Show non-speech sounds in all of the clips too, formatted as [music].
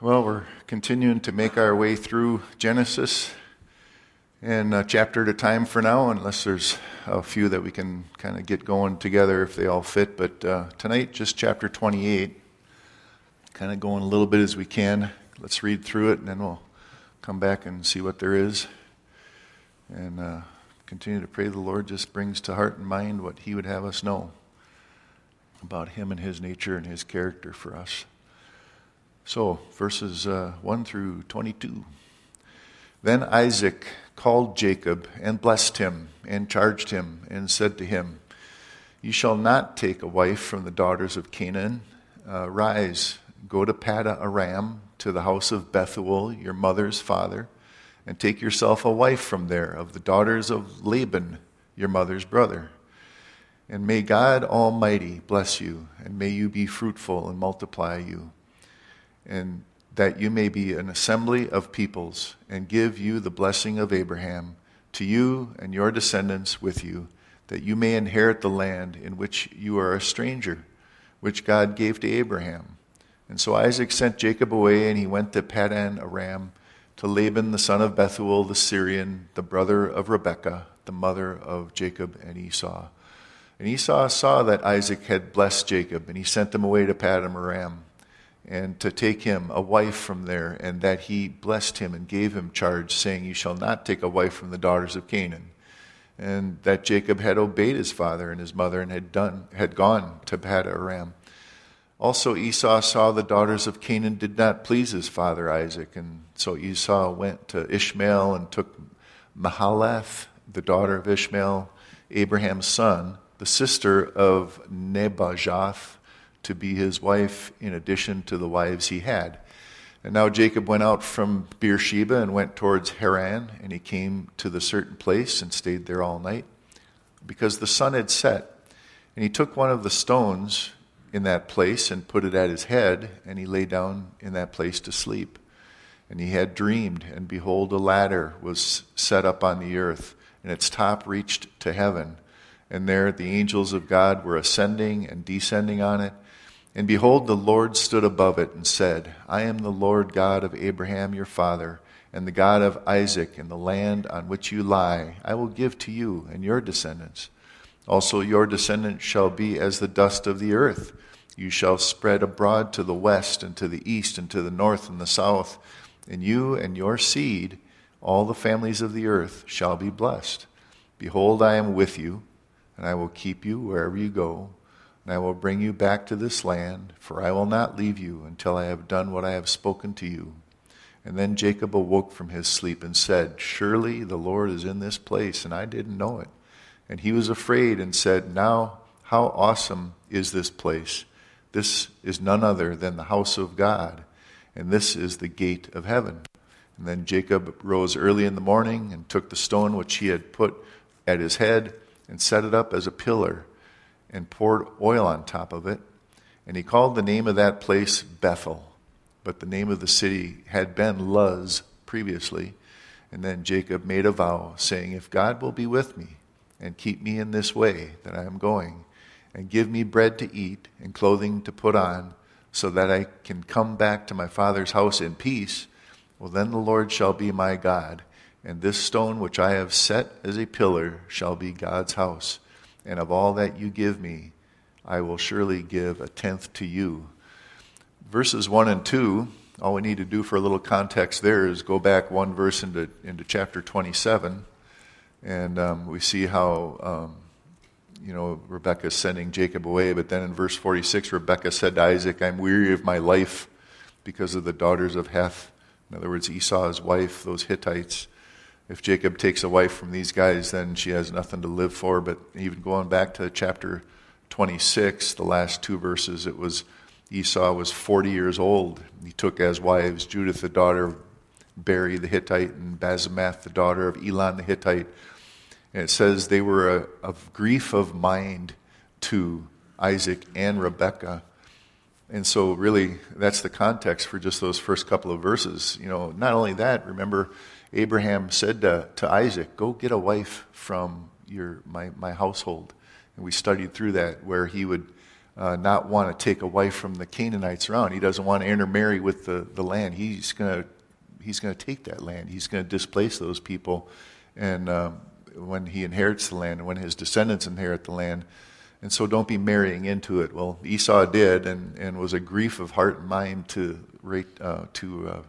Well, we're continuing to make our way through Genesis and a chapter at a time for now, unless there's a few that we can kind of get going together if they all fit. But uh, tonight, just chapter 28, kind of going a little bit as we can. Let's read through it and then we'll come back and see what there is. And uh, continue to pray the Lord just brings to heart and mind what He would have us know about Him and His nature and His character for us. So, verses uh, 1 through 22. Then Isaac called Jacob and blessed him and charged him and said to him, You shall not take a wife from the daughters of Canaan. Uh, rise, go to Paddan Aram, to the house of Bethuel, your mother's father, and take yourself a wife from there of the daughters of Laban, your mother's brother. And may God Almighty bless you, and may you be fruitful and multiply you and that you may be an assembly of peoples, and give you the blessing of Abraham to you and your descendants with you, that you may inherit the land in which you are a stranger, which God gave to Abraham. And so Isaac sent Jacob away, and he went to Paddan Aram to Laban the son of Bethuel the Syrian, the brother of Rebekah, the mother of Jacob and Esau. And Esau saw that Isaac had blessed Jacob, and he sent them away to Paddan Aram and to take him a wife from there, and that he blessed him and gave him charge, saying, You shall not take a wife from the daughters of Canaan. And that Jacob had obeyed his father and his mother and had done had gone to Paddan Aram. Also Esau saw the daughters of Canaan did not please his father Isaac, and so Esau went to Ishmael and took Mahalath, the daughter of Ishmael, Abraham's son, the sister of Nebajoth, to be his wife in addition to the wives he had. And now Jacob went out from Beersheba and went towards Haran, and he came to the certain place and stayed there all night, because the sun had set. And he took one of the stones in that place and put it at his head, and he lay down in that place to sleep. And he had dreamed, and behold, a ladder was set up on the earth, and its top reached to heaven. And there the angels of God were ascending and descending on it. And behold, the Lord stood above it and said, I am the Lord God of Abraham your father, and the God of Isaac, and the land on which you lie, I will give to you and your descendants. Also, your descendants shall be as the dust of the earth. You shall spread abroad to the west, and to the east, and to the north, and the south. And you and your seed, all the families of the earth, shall be blessed. Behold, I am with you, and I will keep you wherever you go and I will bring you back to this land, for I will not leave you until I have done what I have spoken to you. And then Jacob awoke from his sleep and said, Surely the Lord is in this place, and I didn't know it. And he was afraid and said, Now, how awesome is this place! This is none other than the house of God, and this is the gate of heaven. And then Jacob rose early in the morning and took the stone which he had put at his head and set it up as a pillar and poured oil on top of it. And he called the name of that place Bethel. But the name of the city had been Luz previously. And then Jacob made a vow, saying, If God will be with me and keep me in this way that I am going, and give me bread to eat and clothing to put on, so that I can come back to my father's house in peace, well, then the Lord shall be my God, and this stone which I have set as a pillar shall be God's house and of all that you give me, I will surely give a tenth to you. Verses 1 and 2, all we need to do for a little context there is go back one verse into, into chapter 27, and um, we see how, um, you know, Rebekah is sending Jacob away. But then in verse 46, Rebekah said to Isaac, I'm weary of my life because of the daughters of Heth. In other words, Esau's wife, those Hittites if Jacob takes a wife from these guys, then she has nothing to live for. But even going back to chapter 26, the last two verses, it was Esau was 40 years old. He took as wives Judith, the daughter of Beeri the Hittite, and Basemath, the daughter of Elon the Hittite. And it says they were a, of grief of mind to Isaac and Rebekah. And so, really, that's the context for just those first couple of verses. You know, not only that, remember Abraham said to, to Isaac, Go get a wife from your, my, my household. And we studied through that where he would uh, not want to take a wife from the Canaanites around. He doesn't want to intermarry with the, the land. He's going to he's going to take that land. He's going to displace those people. And um, when he inherits the land, and when his descendants inherit the land, and so don't be marrying into it. Well, Esau did, and, and was a grief of heart and mind to, uh, to uh,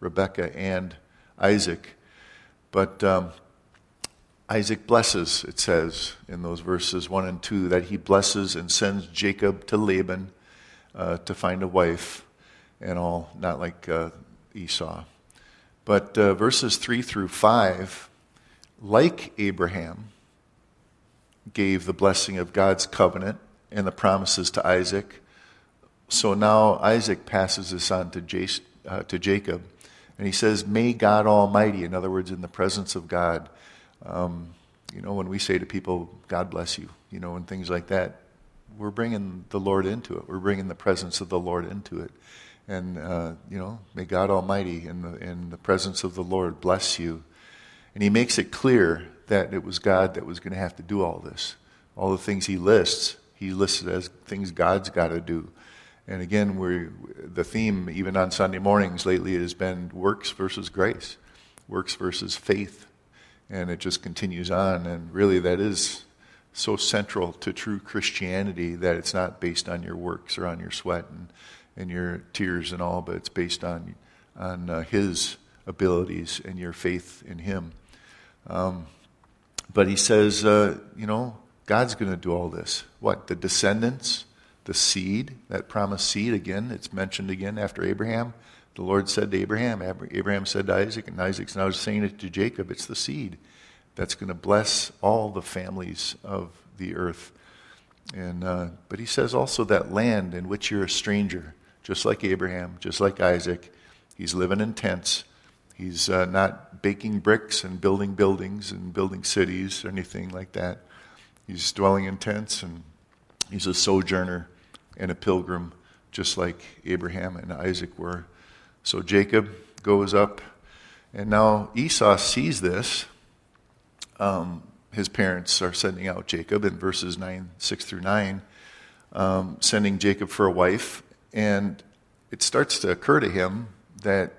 Rebekah and Isaac. But um, Isaac blesses, it says in those verses 1 and 2, that he blesses and sends Jacob to Laban uh, to find a wife and all, not like uh, Esau. But uh, verses 3 through 5, like Abraham, gave the blessing of God's covenant and the promises to Isaac. So now Isaac passes this on to, Jace, uh, to Jacob, and he says, May God Almighty, in other words, in the presence of God. Um, you know, when we say to people, God bless you, you know, and things like that, we're bringing the Lord into it. We're bringing the presence of the Lord into it. And, uh, you know, may God Almighty, in the, in the presence of the Lord, bless you. And he makes it clear that it was God that was going to have to do all this. All the things he lists, he listed as things God's got to do. And again, we the theme, even on Sunday mornings lately, has been works versus grace, works versus faith. And it just continues on. And really, that is so central to true Christianity that it's not based on your works or on your sweat and, and your tears and all, but it's based on, on uh, His abilities and your faith in Him. Um, but he says, uh, you know, God's going to do all this. What? The descendants, the seed, that promised seed, again, it's mentioned again after Abraham. The Lord said to Abraham, Abraham said to Isaac, and Isaac's now saying it to Jacob. It's the seed that's going to bless all the families of the earth. And, uh, but he says also that land in which you're a stranger, just like Abraham, just like Isaac, he's living in tents. He's uh, not baking bricks and building buildings and building cities or anything like that. He's dwelling in tents and he's a sojourner and a pilgrim, just like Abraham and Isaac were. So Jacob goes up, and now Esau sees this. Um, his parents are sending out Jacob in verses 9, 6 through 9, um, sending Jacob for a wife. And it starts to occur to him that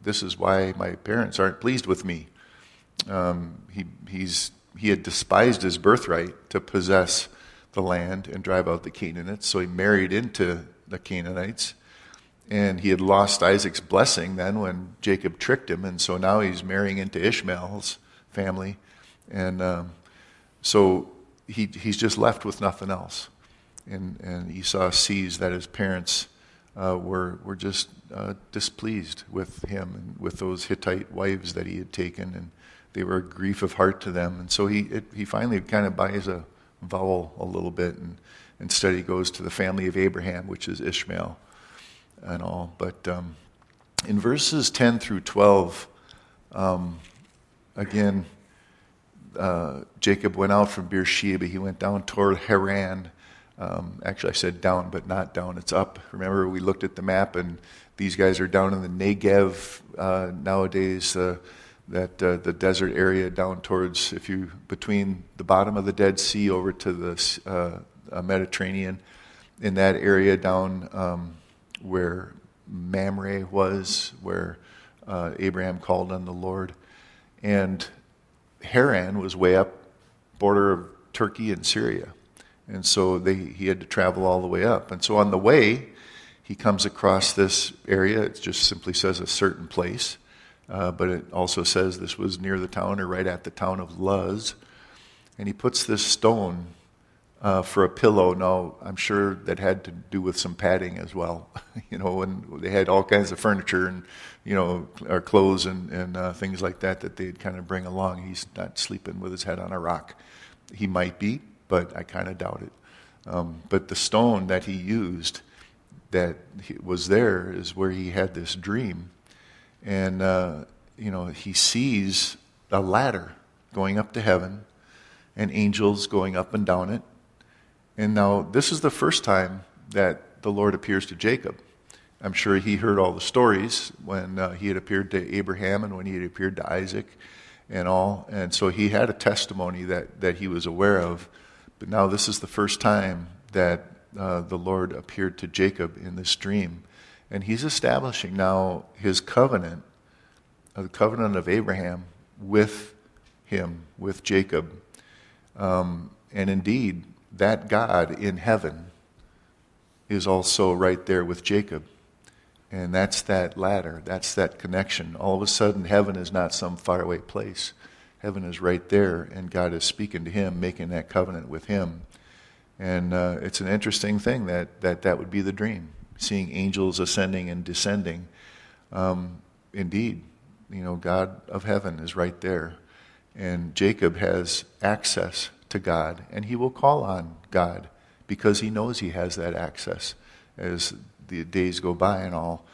this is why my parents aren't pleased with me. Um, he, he's, he had despised his birthright to possess the land and drive out the Canaanites, so he married into the Canaanites. And he had lost Isaac's blessing then when Jacob tricked him, and so now he's marrying into Ishmael's family. And um, so he, he's just left with nothing else. And, and Esau sees that his parents uh, were, were just uh, displeased with him and with those Hittite wives that he had taken, and they were a grief of heart to them. And so he, it, he finally kind of buys a vowel a little bit, and instead he goes to the family of Abraham, which is Ishmael and all. But um, in verses 10 through 12, um, again, uh, Jacob went out from Beersheba. He went down toward Haran um, actually, I said down, but not down. It's up. Remember, we looked at the map, and these guys are down in the Negev uh, nowadays. Uh, that uh, the desert area down towards, if you between the bottom of the Dead Sea over to the uh, Mediterranean, in that area down um, where Mamre was, where uh, Abraham called on the Lord, and Haran was way up border of Turkey and Syria. And so they, he had to travel all the way up. And so on the way, he comes across this area. It just simply says a certain place, uh, but it also says this was near the town or right at the town of Luz. And he puts this stone uh, for a pillow. Now, I'm sure that had to do with some padding as well. [laughs] you know, and they had all kinds of furniture and, you know, or clothes and, and uh, things like that that they'd kind of bring along. He's not sleeping with his head on a rock. He might be, but I kind of doubt it. Um, but the stone that he used that was there is where he had this dream. And, uh, you know, he sees a ladder going up to heaven and angels going up and down it. And now, this is the first time that the Lord appears to Jacob. I'm sure he heard all the stories when uh, he had appeared to Abraham and when he had appeared to Isaac and all. And so he had a testimony that, that he was aware of but now this is the first time that uh, the Lord appeared to Jacob in this dream. And he's establishing now his covenant, uh, the covenant of Abraham with him, with Jacob. Um, and indeed, that God in heaven is also right there with Jacob. And that's that ladder, that's that connection. All of a sudden, heaven is not some faraway place. Heaven is right there, and God is speaking to him, making that covenant with him. And uh, it's an interesting thing that, that that would be the dream, seeing angels ascending and descending. Um, indeed, you know, God of heaven is right there. And Jacob has access to God, and he will call on God because he knows he has that access as the days go by and all.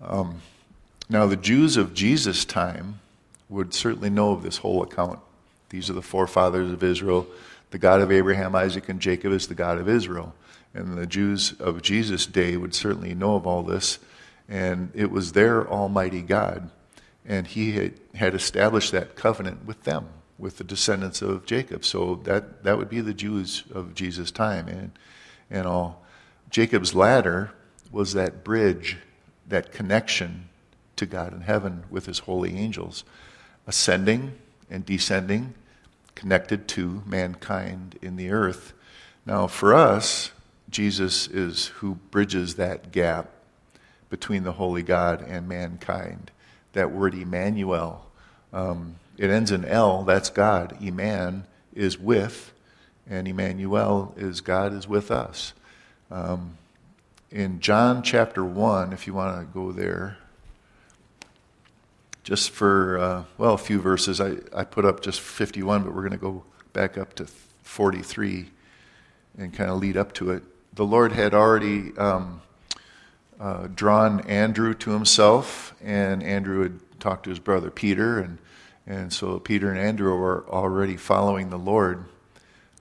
Um, now, the Jews of Jesus' time would certainly know of this whole account. These are the forefathers of Israel. The God of Abraham, Isaac, and Jacob is the God of Israel. And the Jews of Jesus' day would certainly know of all this. And it was their Almighty God. And He had, had established that covenant with them, with the descendants of Jacob. So that, that would be the Jews of Jesus' time and, and all. Jacob's ladder was that bridge, that connection to God in heaven with his holy angels, ascending and descending, connected to mankind in the earth. Now, for us, Jesus is who bridges that gap between the holy God and mankind. That word Emmanuel, um, it ends in L, that's God. Eman is with, and Emmanuel is God is with us. Um, in John chapter 1, if you want to go there, just for, uh, well, a few verses. I, I put up just 51, but we're going to go back up to 43 and kind of lead up to it. The Lord had already um, uh, drawn Andrew to himself, and Andrew had talked to his brother Peter, and, and so Peter and Andrew were already following the Lord.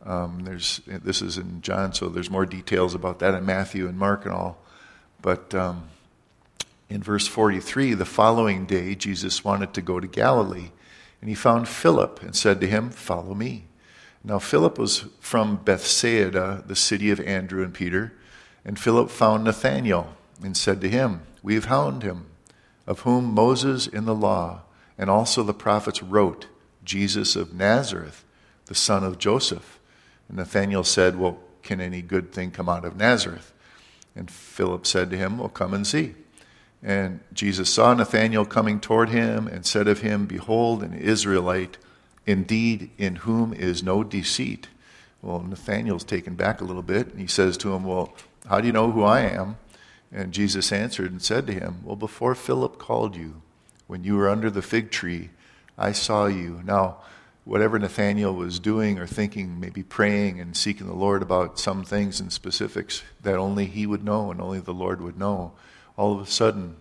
Um, there's, this is in John, so there's more details about that in Matthew and Mark and all. But um, in verse 43, the following day, Jesus wanted to go to Galilee. And he found Philip and said to him, Follow me. Now, Philip was from Bethsaida, the city of Andrew and Peter. And Philip found Nathanael and said to him, We have found him, of whom Moses in the law and also the prophets wrote, Jesus of Nazareth, the son of Joseph. And Nathanael said, Well, can any good thing come out of Nazareth? And Philip said to him, Well, come and see. And Jesus saw Nathanael coming toward him and said of him, Behold, an Israelite, indeed, in whom is no deceit. Well, Nathanael's taken back a little bit, and he says to him, Well, how do you know who I am? And Jesus answered and said to him, Well, before Philip called you, when you were under the fig tree, I saw you. Now, whatever Nathaniel was doing or thinking, maybe praying and seeking the Lord about some things and specifics that only he would know and only the Lord would know, all of a sudden,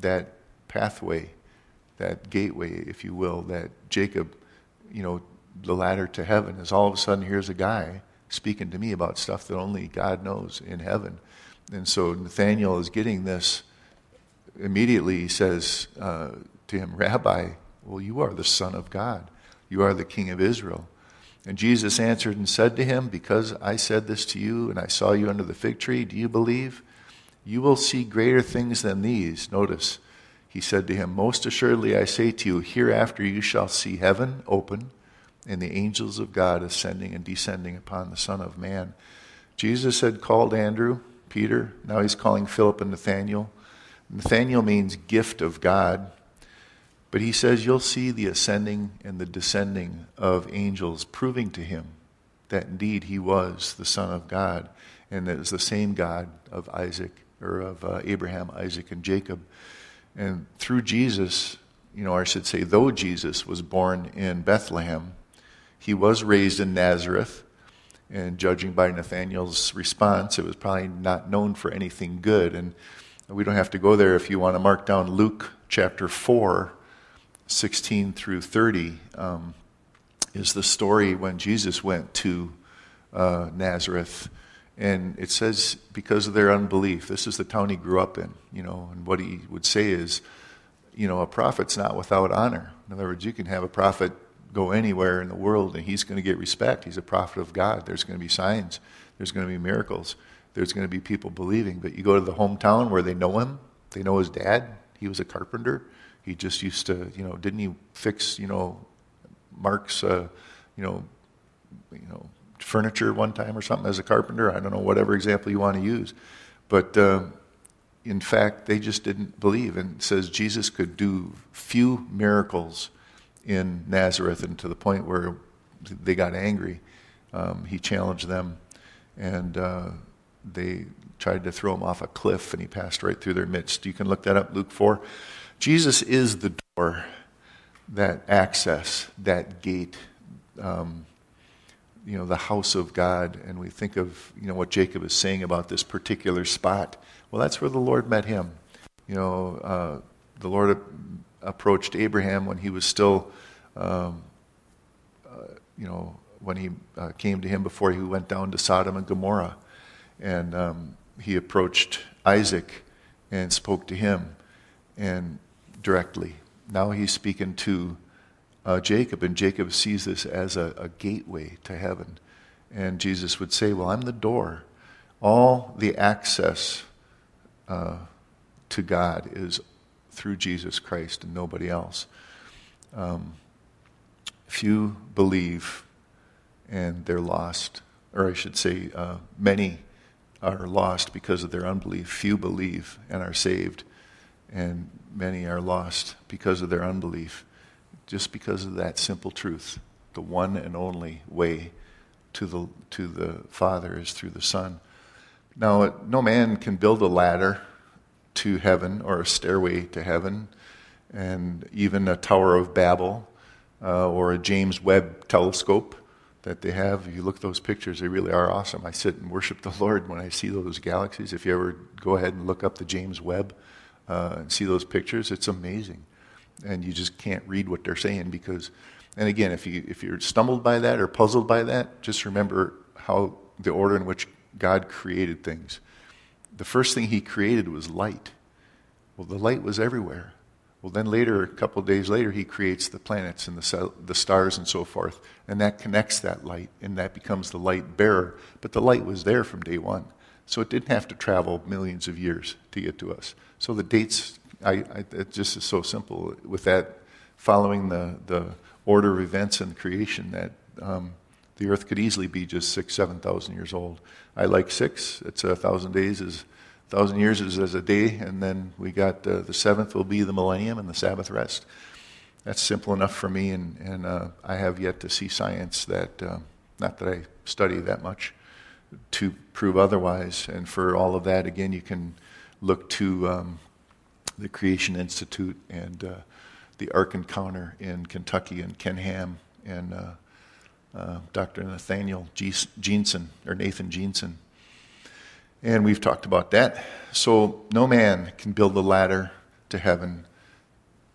that pathway, that gateway, if you will, that Jacob, you know, the ladder to heaven is all of a sudden here's a guy speaking to me about stuff that only God knows in heaven. And so Nathaniel is getting this. Immediately he says uh, to him, Rabbi, well, you are the Son of God. You are the King of Israel. And Jesus answered and said to him, Because I said this to you and I saw you under the fig tree, do you believe? You will see greater things than these. Notice, he said to him, Most assuredly I say to you, hereafter you shall see heaven open and the angels of God ascending and descending upon the Son of Man. Jesus had called Andrew, Peter, now he's calling Philip and Nathaniel. Nathaniel means gift of God. But he says you'll see the ascending and the descending of angels, proving to him that indeed he was the Son of God and that it was the same God of Isaac or of uh, Abraham, Isaac, and Jacob. And through Jesus, you know, or I should say, though Jesus was born in Bethlehem, he was raised in Nazareth. And judging by Nathaniel's response, it was probably not known for anything good. And we don't have to go there if you want to mark down Luke chapter 4 16 through 30 um, is the story when Jesus went to uh, Nazareth. And it says, because of their unbelief, this is the town he grew up in, you know, and what he would say is, you know, a prophet's not without honor. In other words, you can have a prophet go anywhere in the world and he's going to get respect. He's a prophet of God. There's going to be signs, there's going to be miracles. there's going to be people believing. But you go to the hometown where they know him, they know his dad. He was a carpenter. He just used to, you know, didn't he fix, you know, Mark's, uh, you know, you know, furniture one time or something as a carpenter? I don't know, whatever example you want to use. But uh, in fact, they just didn't believe. And says Jesus could do few miracles in Nazareth, and to the point where they got angry. Um, he challenged them, and uh, they tried to throw him off a cliff, and he passed right through their midst. You can look that up, Luke 4. Jesus is the door, that access, that gate, um, you know, the house of God. And we think of, you know, what Jacob is saying about this particular spot. Well, that's where the Lord met him. You know, uh, the Lord approached Abraham when he was still, um, uh, you know, when he uh, came to him before he went down to Sodom and Gomorrah. And um, he approached Isaac and spoke to him and directly. Now he's speaking to uh, Jacob, and Jacob sees this as a, a gateway to heaven. And Jesus would say, Well, I'm the door. All the access uh, to God is through Jesus Christ and nobody else. Um, few believe and they're lost. Or I should say, uh, many are lost because of their unbelief. Few believe and are saved, and many are lost because of their unbelief. Just because of that simple truth. The one and only way to the, to the Father is through the Son. Now, no man can build a ladder to heaven or a stairway to heaven, and even a Tower of Babel uh, or a James Webb telescope that they have. If you look at those pictures, they really are awesome. I sit and worship the Lord when I see those galaxies. If you ever go ahead and look up the James Webb uh, and see those pictures, it's amazing. And you just can't read what they're saying because, and again, if, you, if you're stumbled by that or puzzled by that, just remember how the order in which God created things. The first thing He created was light. Well, the light was everywhere. Well, then later, a couple days later, he creates the planets and the, the stars and so forth, and that connects that light, and that becomes the light bearer. But the light was there from day one, so it didn't have to travel millions of years to get to us. So the dates, I, I, it just is so simple. With that, following the, the order of events in creation, that um, the Earth could easily be just six, seven thousand years old. I like six. It's a thousand days is thousand years is as a day, and then we got uh, the seventh will be the millennium and the Sabbath rest. That's simple enough for me, and, and uh, I have yet to see science that, uh, not that I study that much, to prove otherwise. And for all of that, again, you can look to um, the Creation Institute and uh, the Ark Encounter in Kentucky and Ken Ham and uh, uh, Dr. Nathaniel Jeanson, or Nathan Jeanson and we've talked about that. So no man can build a ladder to heaven.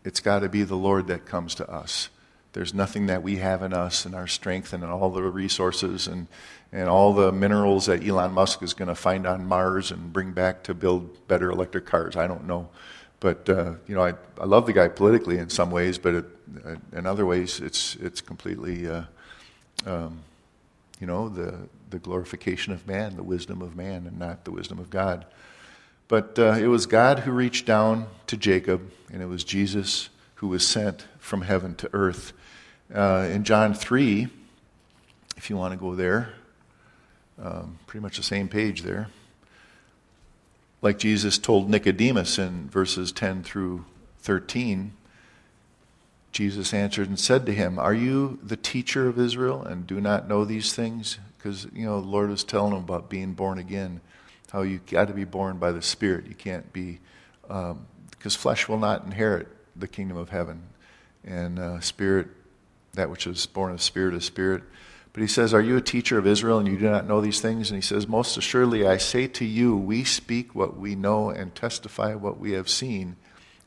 It's got to be the Lord that comes to us. There's nothing that we have in us and our strength and all the resources and, and all the minerals that Elon Musk is going to find on Mars and bring back to build better electric cars. I don't know. But, uh, you know, I, I love the guy politically in some ways, but it, in other ways, it's, it's completely, uh, um, you know, the, the glorification of man, the wisdom of man, and not the wisdom of God. But uh, it was God who reached down to Jacob, and it was Jesus who was sent from heaven to earth. Uh, in John 3, if you want to go there, um, pretty much the same page there. Like Jesus told Nicodemus in verses 10 through 13, Jesus answered and said to him, Are you the teacher of Israel and do not know these things? because you know the Lord was telling him about being born again, how you got to be born by the Spirit. You can't be because um, flesh will not inherit the kingdom of heaven, and uh, spirit, that which is born of spirit is spirit. But he says, Are you a teacher of Israel and you do not know these things? And he says, Most assuredly, I say to you, we speak what we know and testify what we have seen,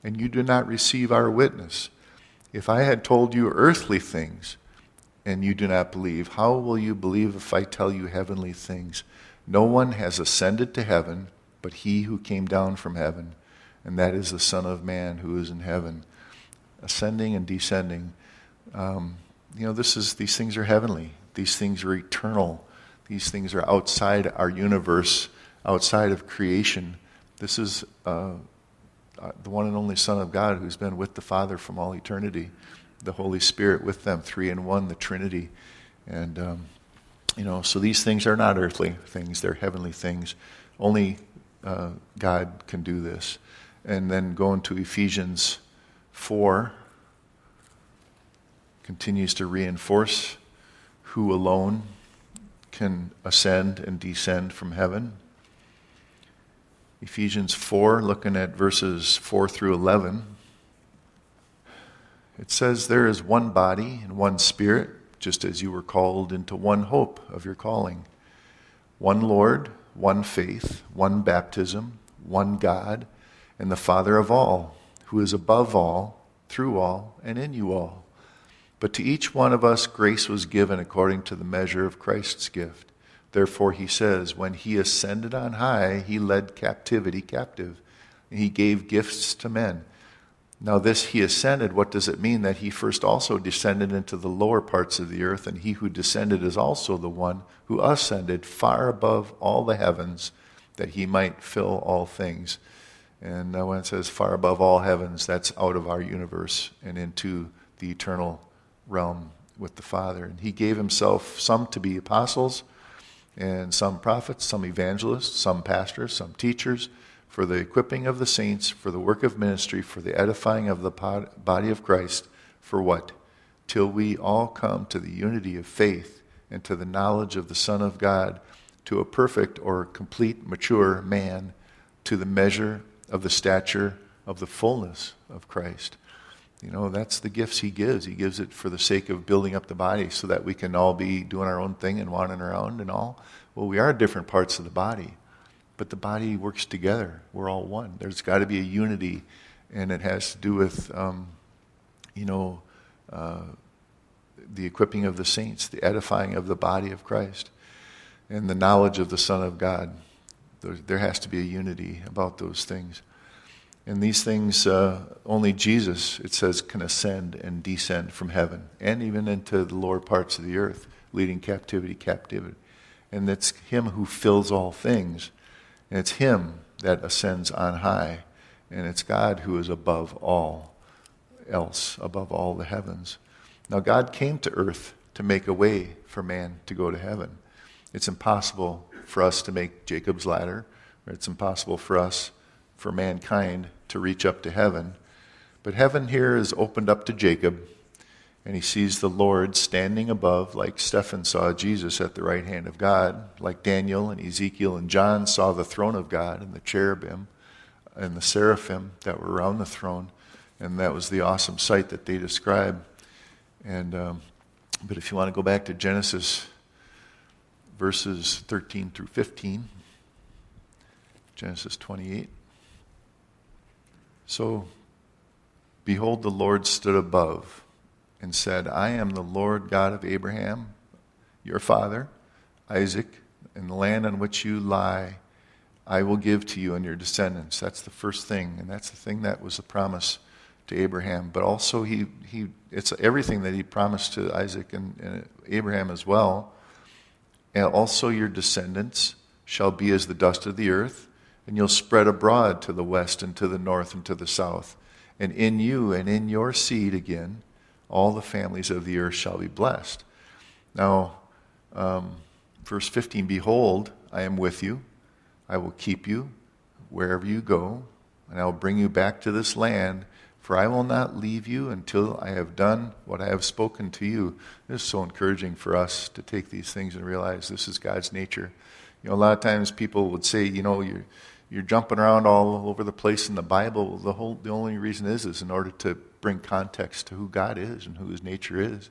and you do not receive our witness. If I had told you earthly things, and you do not believe, how will you believe if I tell you heavenly things? No one has ascended to heaven but he who came down from heaven, and that is the Son of Man who is in heaven. Ascending and descending. Um, you know, this is these things are heavenly. These things are eternal. These things are outside our universe outside of creation. This is uh, uh, the one and only Son of God who's been with the Father from all eternity, the Holy Spirit with them, three in one, the Trinity. And, um, you know, so these things are not earthly things, they're heavenly things. Only uh, God can do this. And then going to Ephesians 4 continues to reinforce who alone can ascend and descend from heaven. Ephesians 4, looking at verses 4 through 11, it says, There is one body and one spirit, just as you were called into one hope of your calling. One Lord, one faith, one baptism, one God, and the Father of all, who is above all, through all, and in you all. But to each one of us grace was given according to the measure of Christ's gift. Therefore, he says, when he ascended on high, he led captivity captive, and he gave gifts to men. Now, this he ascended, what does it mean? That he first also descended into the lower parts of the earth, and he who descended is also the one who ascended far above all the heavens, that he might fill all things. And now when it says far above all heavens, that's out of our universe and into the eternal realm with the Father. And he gave himself some to be apostles, and some prophets, some evangelists, some pastors, some teachers, for the equipping of the saints, for the work of ministry, for the edifying of the body of Christ, for what? Till we all come to the unity of faith and to the knowledge of the Son of God, to a perfect or complete, mature man, to the measure of the stature of the fullness of Christ. You know, that's the gifts he gives. He gives it for the sake of building up the body so that we can all be doing our own thing and wandering around and all. Well, we are different parts of the body, but the body works together. We're all one. There's got to be a unity, and it has to do with, um, you know, uh, the equipping of the saints, the edifying of the body of Christ, and the knowledge of the Son of God. There, there has to be a unity about those things. And these things, uh, only Jesus, it says, can ascend and descend from heaven and even into the lower parts of the earth, leading captivity captivity. And it's Him who fills all things. And it's Him that ascends on high. And it's God who is above all else, above all the heavens. Now, God came to earth to make a way for man to go to heaven. It's impossible for us to make Jacob's ladder, or it's impossible for us for mankind to reach up to heaven. But heaven here is opened up to Jacob, and he sees the Lord standing above, like Stephen saw Jesus at the right hand of God, like Daniel and Ezekiel and John saw the throne of God and the cherubim and the seraphim that were around the throne. And that was the awesome sight that they describe. And um, but if you want to go back to Genesis verses 13 through 15, Genesis 28. So, behold, the Lord stood above and said, I am the Lord God of Abraham, your father, Isaac, and the land on which you lie, I will give to you and your descendants. That's the first thing, and that's the thing that was a promise to Abraham. But also, he, he, it's everything that he promised to Isaac and, and Abraham as well. And also, your descendants shall be as the dust of the earth and you'll spread abroad to the west and to the north and to the south. And in you and in your seed again, all the families of the earth shall be blessed. Now, um, verse 15 Behold, I am with you. I will keep you wherever you go, and I will bring you back to this land, for I will not leave you until I have done what I have spoken to you. This is so encouraging for us to take these things and realize this is God's nature. You know, a lot of times people would say, you know, you're you're jumping around all over the place in the Bible. The whole the only reason is is in order to bring context to who God is and who His nature is.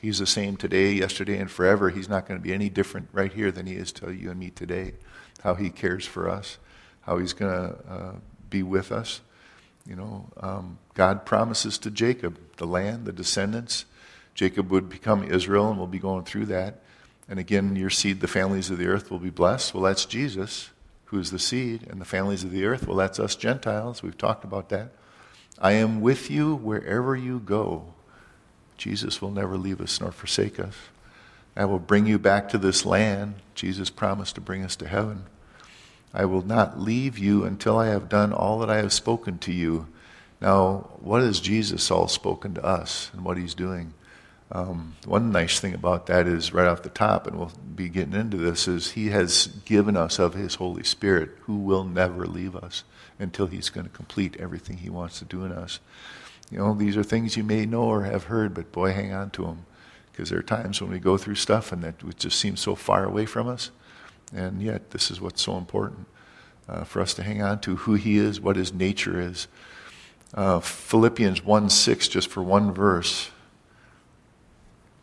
He's the same today, yesterday, and forever. He's not going to be any different right here than He is to you and me today. How He cares for us, how He's going to uh, be with us. You know, um, God promises to Jacob the land, the descendants. Jacob would become Israel, and we'll be going through that. And again, your seed, the families of the earth, will be blessed. Well, that's Jesus who is the seed, and the families of the earth. Well, that's us Gentiles. We've talked about that. I am with you wherever you go. Jesus will never leave us nor forsake us. I will bring you back to this land. Jesus promised to bring us to heaven. I will not leave you until I have done all that I have spoken to you. Now, what has Jesus all spoken to us and what he's doing? Um, one nice thing about that is right off the top, and we'll be getting into this, is he has given us of his Holy Spirit who will never leave us until he's going to complete everything he wants to do in us. You know, these are things you may know or have heard, but boy, hang on to them. Because there are times when we go through stuff and that it just seems so far away from us. And yet, this is what's so important uh, for us to hang on to who he is, what his nature is. Uh, Philippians 1 6, just for one verse.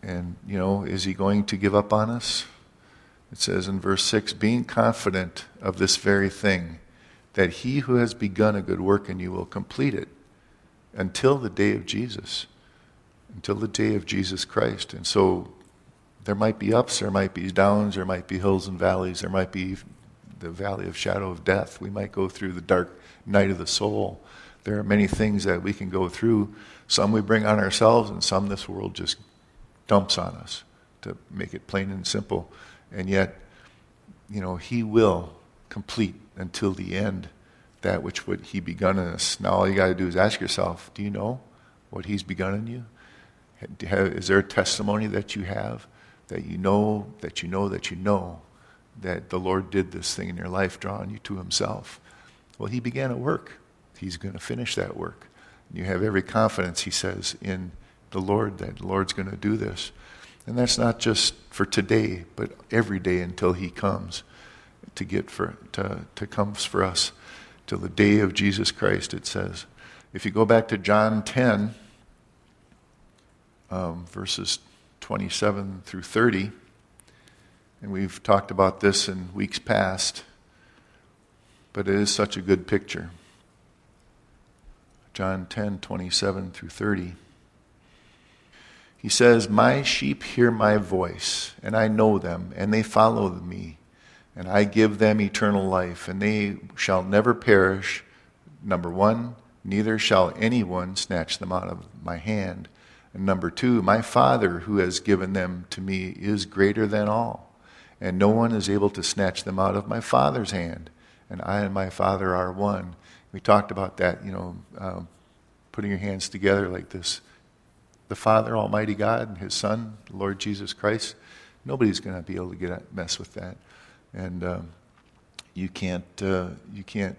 And, you know, is he going to give up on us? It says in verse 6 being confident of this very thing, that he who has begun a good work in you will complete it until the day of Jesus, until the day of Jesus Christ. And so there might be ups, there might be downs, there might be hills and valleys, there might be the valley of shadow of death. We might go through the dark night of the soul. There are many things that we can go through. Some we bring on ourselves, and some this world just dumps on us to make it plain and simple. And yet, you know, He will complete until the end that which would He begun in us. Now, all you got to do is ask yourself do you know what He's begun in you? Is there a testimony that you have that you know, that you know, that you know that the Lord did this thing in your life, drawing you to Himself? Well, He began a work. He's going to finish that work. You have every confidence, He says, in the Lord that the Lord's going to do this. And that's not just for today, but every day until He comes to get for to, to comes for us till the day of Jesus Christ, it says. If you go back to John 10, um, verses 27 through 30, and we've talked about this in weeks past, but it is such a good picture. John 10, 27 through 30. He says, My sheep hear my voice, and I know them, and they follow me. And I give them eternal life, and they shall never perish. Number one, neither shall anyone snatch them out of my hand. And number two, my Father who has given them to me is greater than all, and no one is able to snatch them out of my Father's hand. And I and my Father are one. We talked about that, you know, um, putting your hands together like this the Father, Almighty God, and His Son, Lord Jesus Christ, nobody's going to be able to get mess with that, and um, you can't uh, you can't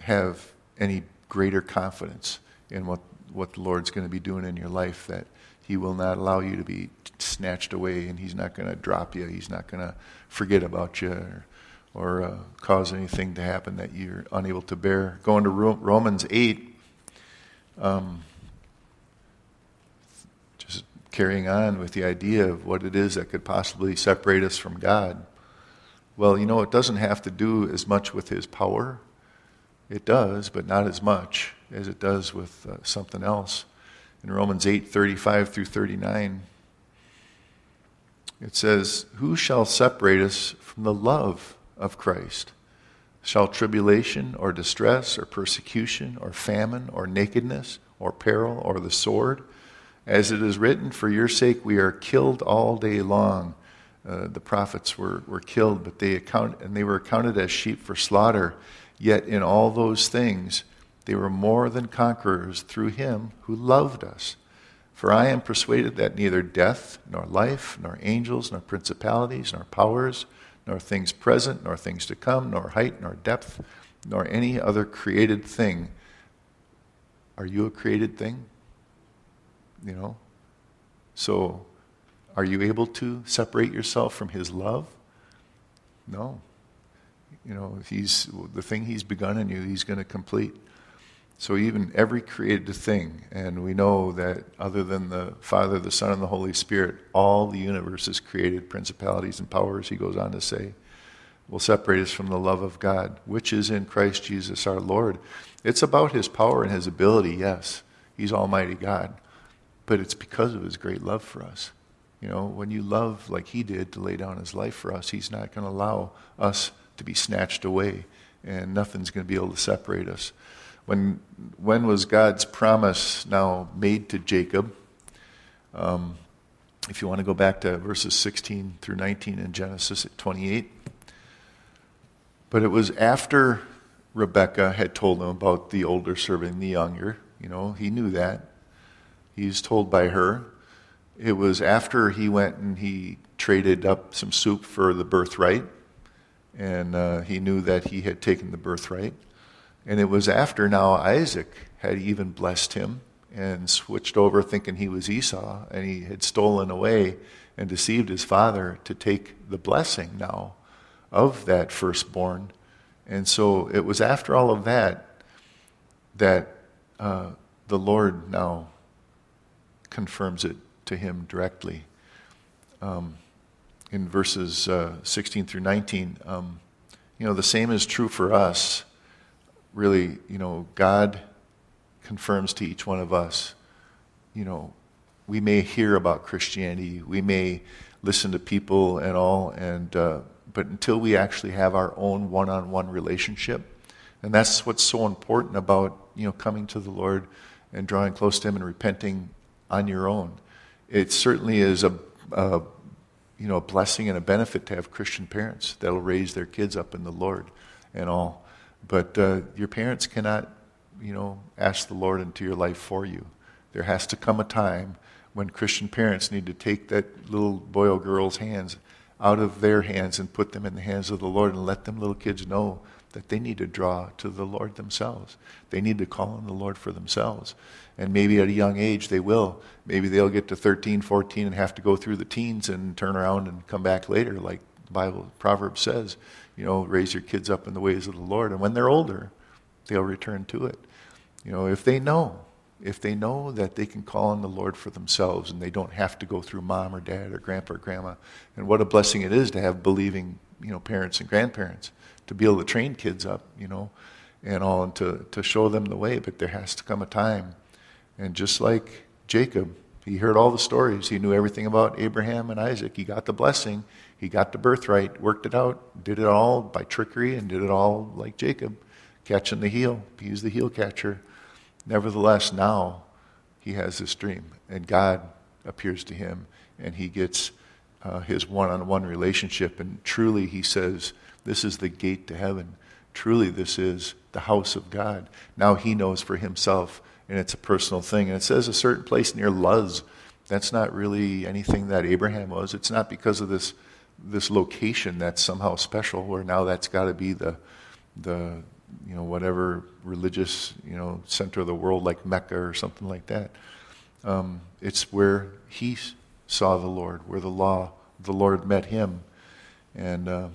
have any greater confidence in what what the Lord's going to be doing in your life that He will not allow you to be snatched away, and He's not going to drop you. He's not going to forget about you. Or, or uh, cause anything to happen that you're unable to bear. Going to Romans 8, um, carrying on with the idea of what it is that could possibly separate us from God. Well, you know, it doesn't have to do as much with His power. It does, but not as much as it does with uh, something else. In Romans 8 35 through 39, it says, Who shall separate us from the love of Christ? Shall tribulation or distress or persecution or famine or nakedness or peril or the sword? As it is written, For your sake we are killed all day long. Uh, the prophets were, were killed, but they account, and they were accounted as sheep for slaughter. Yet in all those things they were more than conquerors through him who loved us. For I am persuaded that neither death, nor life, nor angels, nor principalities, nor powers, nor things present, nor things to come, nor height, nor depth, nor any other created thing. Are you a created thing? You know? So, are you able to separate yourself from His love? No. You know, he's the thing He's begun in you, He's going to complete. So even every created thing, and we know that other than the Father, the Son, and the Holy Spirit, all the universe is created, principalities and powers, he goes on to say, will separate us from the love of God, which is in Christ Jesus our Lord. It's about his power and his ability, yes. He's Almighty God but it's because of his great love for us. You know, when you love like he did to lay down his life for us, he's not going to allow us to be snatched away, and nothing's going to be able to separate us. When, when was God's promise now made to Jacob? Um, if you want to go back to verses 16 through 19 in Genesis 28. But it was after Rebecca had told him about the older serving the younger. You know, he knew that. He's told by her. It was after he went and he traded up some soup for the birthright, and uh, he knew that he had taken the birthright. And it was after now Isaac had even blessed him and switched over thinking he was Esau, and he had stolen away and deceived his father to take the blessing now of that firstborn. And so it was after all of that that uh, the Lord now confirms it to him directly. Um, in verses uh, 16 through 19, um, you know, the same is true for us. Really, you know, God confirms to each one of us, you know, we may hear about Christianity, we may listen to people and all, and uh, but until we actually have our own one-on-one relationship, and that's what's so important about you know coming to the Lord and drawing close to Him and repenting on your own. It certainly is a, a you know a blessing and a benefit to have Christian parents that'll raise their kids up in the Lord and all. But uh, your parents cannot you know ask the Lord into your life for you. There has to come a time when Christian parents need to take that little boy or girl's hands out of their hands and put them in the hands of the Lord and let them little kids know that they need to draw to the Lord themselves. They need to call on the Lord for themselves. And maybe at a young age they will. Maybe they'll get to 13, 14 and have to go through the teens and turn around and come back later, like the Bible, Proverbs says. You know, raise your kids up in the ways of the Lord. And when they're older, they'll return to it. You know, if they know if they know that they can call on the Lord for themselves and they don't have to go through mom or dad or grandpa or grandma. And what a blessing it is to have believing, you know, parents and grandparents to be able to train kids up, you know, and all and to, to show them the way. But there has to come a time. And just like Jacob, he heard all the stories. He knew everything about Abraham and Isaac. He got the blessing. He got the birthright, worked it out, did it all by trickery, and did it all like Jacob, catching the heel. He's the heel catcher Nevertheless, now he has this dream, and God appears to him, and he gets uh, his one on one relationship. And truly, he says, This is the gate to heaven. Truly, this is the house of God. Now he knows for himself, and it's a personal thing. And it says a certain place near Luz. That's not really anything that Abraham was. It's not because of this, this location that's somehow special, where now that's got to be the, the, you know, whatever religious, you know, center of the world like Mecca or something like that. Um, it's where he saw the Lord, where the law, the Lord met him, and uh,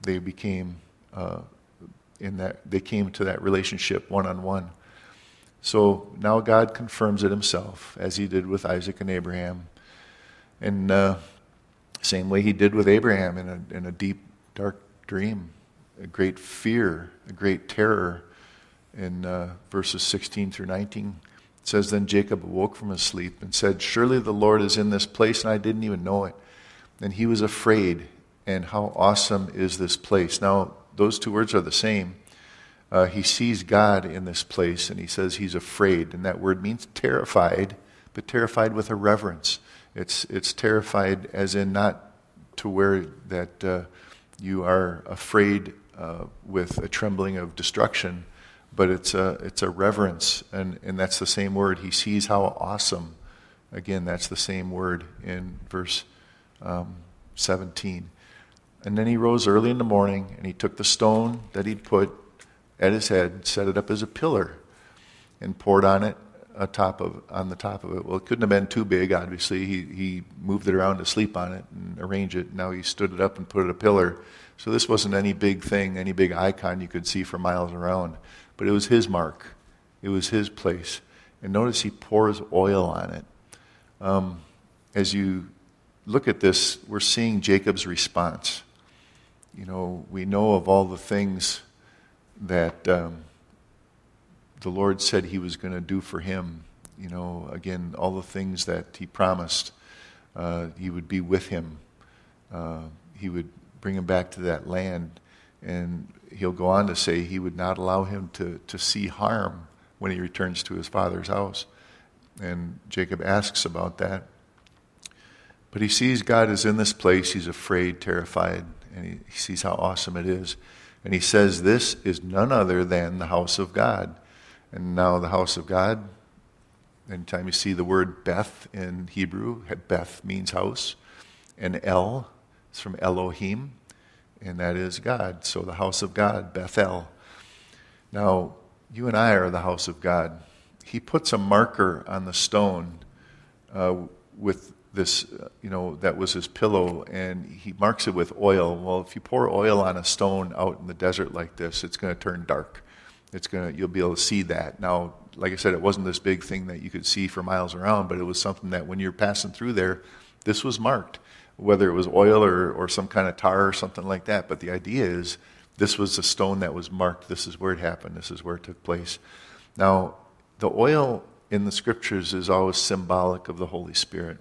they became uh, in that. They came to that relationship one on one. So now God confirms it Himself, as He did with Isaac and Abraham, and uh, same way He did with Abraham in a in a deep, dark dream a great fear, a great terror in uh, verses 16 through 19. It says, Then Jacob awoke from his sleep and said, Surely the Lord is in this place, and I didn't even know it. And he was afraid, and how awesome is this place. Now, those two words are the same. Uh, he sees God in this place, and he says he's afraid. And that word means terrified, but terrified with a reverence. It's, it's terrified as in not to where that uh, you are afraid uh, with a trembling of destruction, but it's a, it's a reverence, and, and that's the same word. He sees how awesome. Again, that's the same word in verse um, 17. And then he rose early in the morning, and he took the stone that he'd put at his head, set it up as a pillar, and poured on it a top of on the top of it. Well, it couldn't have been too big. Obviously, he he moved it around to sleep on it and arrange it. Now he stood it up and put it a pillar. So this wasn't any big thing, any big icon you could see for miles around, but it was his mark. It was his place. And notice he pours oil on it. Um, as you look at this, we're seeing Jacob's response. You know, we know of all the things that um, the Lord said he was going to do for him. You know, again, all the things that he promised. Uh, he would be with him. Uh, he would bring him back to that land. And he'll go on to say he would not allow him to, to see harm when he returns to his father's house. And Jacob asks about that. But he sees God is in this place. He's afraid, terrified, and he, he sees how awesome it is. And he says this is none other than the house of God. And now the house of God, anytime you see the word Beth in Hebrew, Beth means house, and El is from Elohim, and that is God. So the house of God, Bethel. Now, you and I are the house of God. He puts a marker on the stone uh, with this, uh, you know, that was his pillow, and he marks it with oil. Well, if you pour oil on a stone out in the desert like this, it's going to turn dark. It's going to, you'll be able to see that. Now, like I said, it wasn't this big thing that you could see for miles around, but it was something that when you're passing through there, this was marked, whether it was oil or, or some kind of tar or something like that. But the idea is this was a stone that was marked. This is where it happened. This is where it took place. Now, the oil in the scriptures is always symbolic of the Holy Spirit.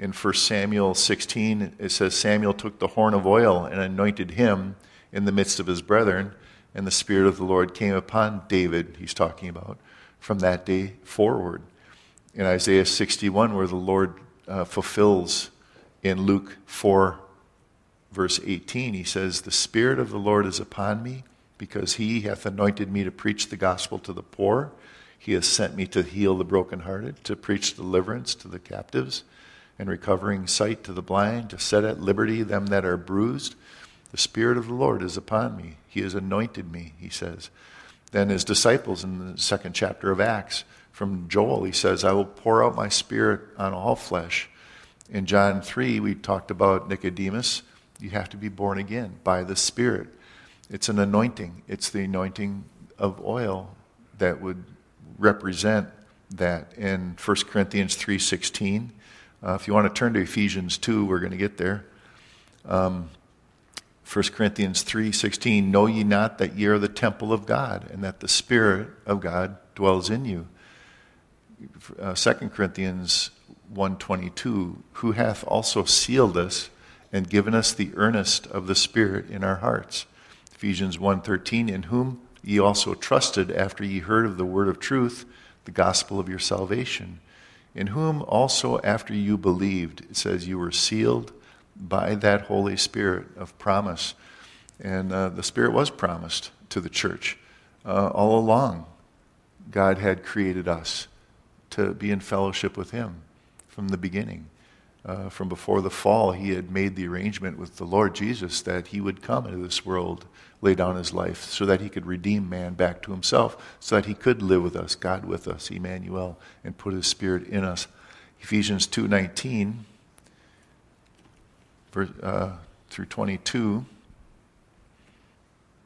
In 1 Samuel 16, it says Samuel took the horn of oil and anointed him in the midst of his brethren, and the Spirit of the Lord came upon David, he's talking about, from that day forward. In Isaiah 61, where the Lord uh, fulfills in Luke 4, verse 18, he says, The Spirit of the Lord is upon me, because he hath anointed me to preach the gospel to the poor. He has sent me to heal the brokenhearted, to preach deliverance to the captives, and recovering sight to the blind, to set at liberty them that are bruised. The Spirit of the Lord is upon me. He has anointed me, he says. Then his disciples in the second chapter of Acts, from Joel, he says, I will pour out my Spirit on all flesh. In John 3, we talked about Nicodemus. You have to be born again by the Spirit. It's an anointing. It's the anointing of oil that would represent that in 1 Corinthians 3.16. Uh, if you want to turn to Ephesians 2, we're going to get there. Um, 1 Corinthians 3.16, Know ye not that ye are the temple of God, and that the Spirit of God dwells in you. Uh, 2 Corinthians 1.22, Who hath also sealed us and given us the earnest of the Spirit in our hearts. Ephesians 1.13, In whom Ye also trusted after ye heard of the word of truth, the gospel of your salvation, in whom also after you believed, it says you were sealed by that Holy Spirit of promise. And uh, the Spirit was promised to the church uh, all along. God had created us to be in fellowship with Him from the beginning. Uh, from before the fall, He had made the arrangement with the Lord Jesus that He would come into this world lay down his life so that he could redeem man back to himself, so that he could live with us, God with us, Emmanuel, and put his spirit in us. Ephesians 2.19 uh, through 22,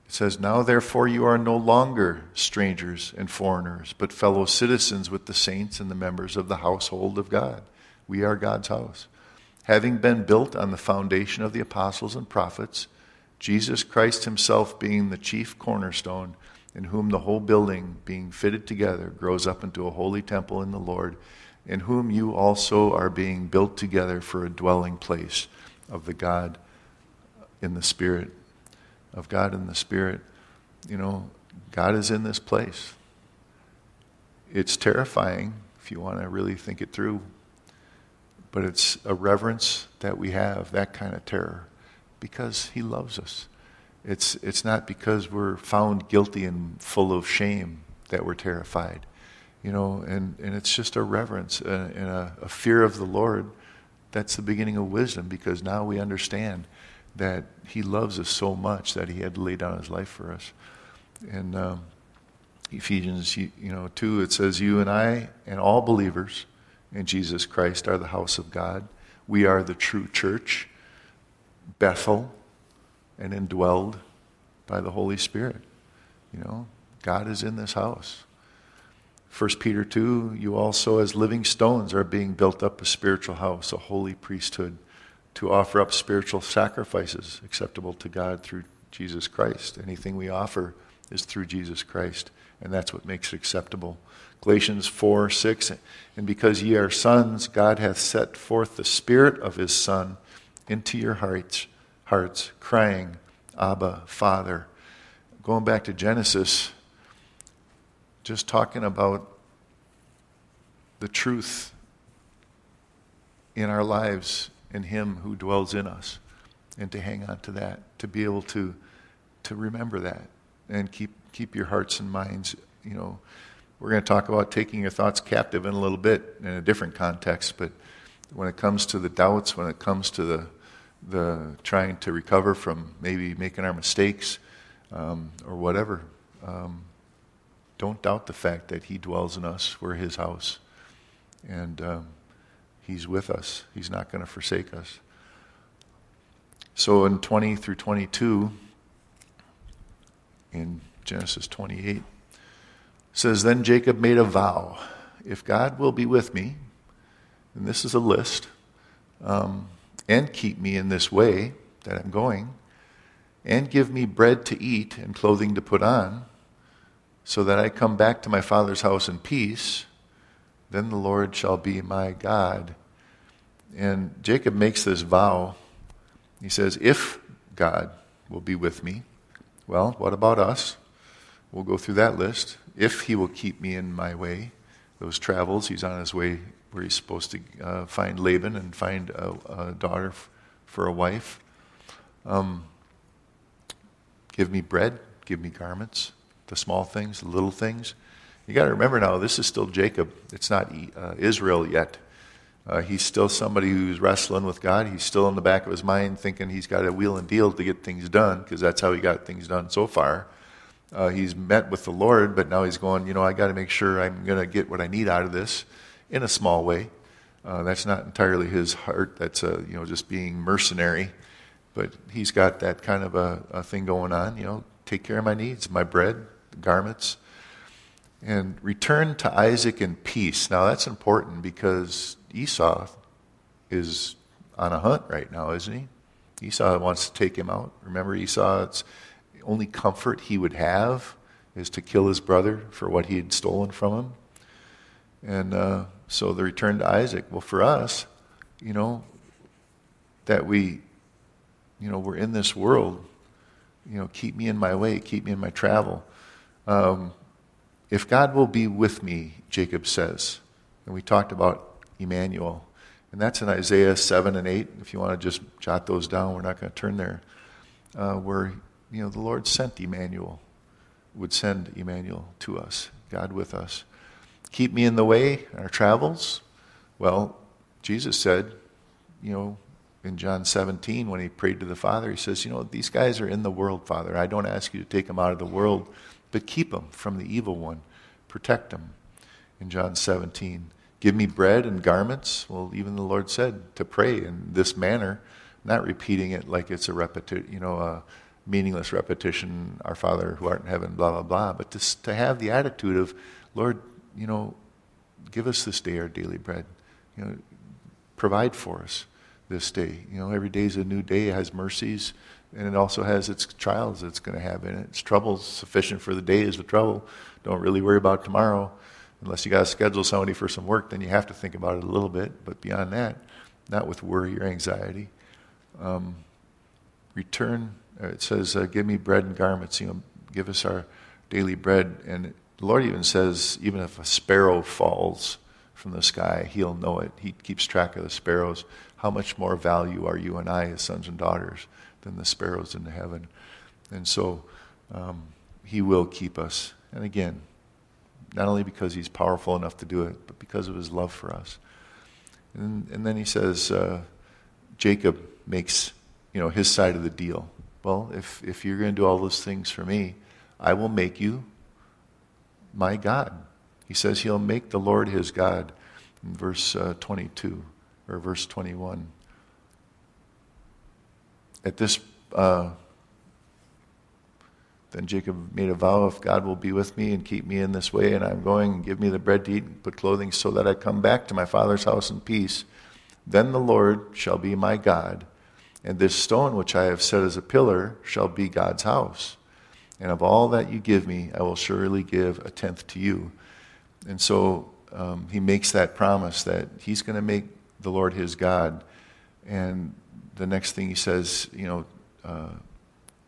it says, Now therefore you are no longer strangers and foreigners, but fellow citizens with the saints and the members of the household of God. We are God's house. Having been built on the foundation of the apostles and prophets, Jesus Christ himself being the chief cornerstone, in whom the whole building, being fitted together, grows up into a holy temple in the Lord, in whom you also are being built together for a dwelling place of the God in the Spirit. Of God in the Spirit. You know, God is in this place. It's terrifying if you want to really think it through, but it's a reverence that we have, that kind of terror because he loves us. It's, it's not because we're found guilty and full of shame that we're terrified. You know, and, and it's just a reverence and, a, a fear of the Lord. That's the beginning of wisdom because now we understand that he loves us so much that he had to lay down his life for us. And um, Ephesians, you, you know, 2, it says, You and I and all believers in Jesus Christ are the house of God. We are the true church. Bethel and indwelled by the Holy Spirit. You know, God is in this house. 1 Peter 2, you also, as living stones, are being built up a spiritual house, a holy priesthood, to offer up spiritual sacrifices acceptable to God through Jesus Christ. Anything we offer is through Jesus Christ, and that's what makes it acceptable. Galatians 4 6, and because ye are sons, God hath set forth the Spirit of his Son into your hearts, hearts, crying, Abba, Father. Going back to Genesis, just talking about the truth in our lives in Him who dwells in us, and to hang on to that, to be able to to remember that and keep, keep your hearts and minds, you know. We're going to talk about taking your thoughts captive in a little bit in a different context, but when it comes to the doubts, when it comes to the, the trying to recover from maybe making our mistakes um, or whatever, um, don't doubt the fact that He dwells in us. We're His house. And um, He's with us, He's not going to forsake us. So in 20 through 22, in Genesis 28, says, Then Jacob made a vow if God will be with me, and this is a list, um, and keep me in this way that I'm going, and give me bread to eat and clothing to put on, so that I come back to my father's house in peace, then the Lord shall be my God. And Jacob makes this vow. He says, If God will be with me, well, what about us? We'll go through that list. If he will keep me in my way, those travels, he's on his way where he's supposed to uh, find Laban and find a, a daughter f- for a wife. Um, give me bread, give me garments, the small things, the little things. You got to remember now, this is still Jacob. It's not uh, Israel yet. Uh, he's still somebody who's wrestling with God. He's still in the back of his mind thinking he's got a wheel and deal to get things done because that's how he got things done so far. Uh, he's met with the Lord, but now he's going, you know, I got to make sure I'm going to get what I need out of this in a small way. Uh, that's not entirely his heart. That's a, you know just being mercenary, but he's got that kind of a, a thing going on. You know, take care of my needs, my bread, garments, and return to Isaac in peace. Now that's important because Esau is on a hunt right now, isn't he? Esau wants to take him out. Remember, Esau's only comfort he would have is to kill his brother for what he had stolen from him. And uh, so the return to Isaac. Well, for us, you know, that we, you know, we're in this world. You know, keep me in my way, keep me in my travel. Um, if God will be with me, Jacob says, and we talked about Emmanuel, and that's in Isaiah 7 and 8. If you want to just jot those down, we're not going to turn there. Uh, where, you know, the Lord sent Emmanuel, would send Emmanuel to us, God with us. Keep me in the way, our travels. Well, Jesus said, you know, in John 17, when he prayed to the Father, he says, You know, these guys are in the world, Father. I don't ask you to take them out of the world, but keep them from the evil one. Protect them. In John 17, give me bread and garments. Well, even the Lord said to pray in this manner, not repeating it like it's a repetition, you know, a meaningless repetition, Our Father who art in heaven, blah, blah, blah, but to, to have the attitude of, Lord, you know, give us this day our daily bread. You know, provide for us this day. You know, every day is a new day. It has mercies, and it also has its trials it's going to have in it. Its troubles sufficient for the day is the trouble. Don't really worry about tomorrow. Unless you got to schedule somebody for some work, then you have to think about it a little bit. But beyond that, not with worry or anxiety. Um, return. Uh, it says, uh, "Give me bread and garments." You know, give us our daily bread, and the Lord even says, even if a sparrow falls from the sky, He'll know it. He keeps track of the sparrows. How much more value are you and I, as sons and daughters, than the sparrows in the heaven? And so um, He will keep us. And again, not only because He's powerful enough to do it, but because of His love for us. And, and then He says, uh, Jacob makes you know his side of the deal. Well, if, if you're going to do all those things for me, I will make you my God. He says he'll make the Lord his God in verse uh, 22 or verse 21. At this, uh, then Jacob made a vow if God will be with me and keep me in this way, and I'm going and give me the bread to eat and put clothing so that I come back to my father's house in peace, then the Lord shall be my God, and this stone which I have set as a pillar shall be God's house. And of all that you give me, I will surely give a tenth to you. And so um, he makes that promise that he's going to make the Lord his God. And the next thing he says, you know, uh,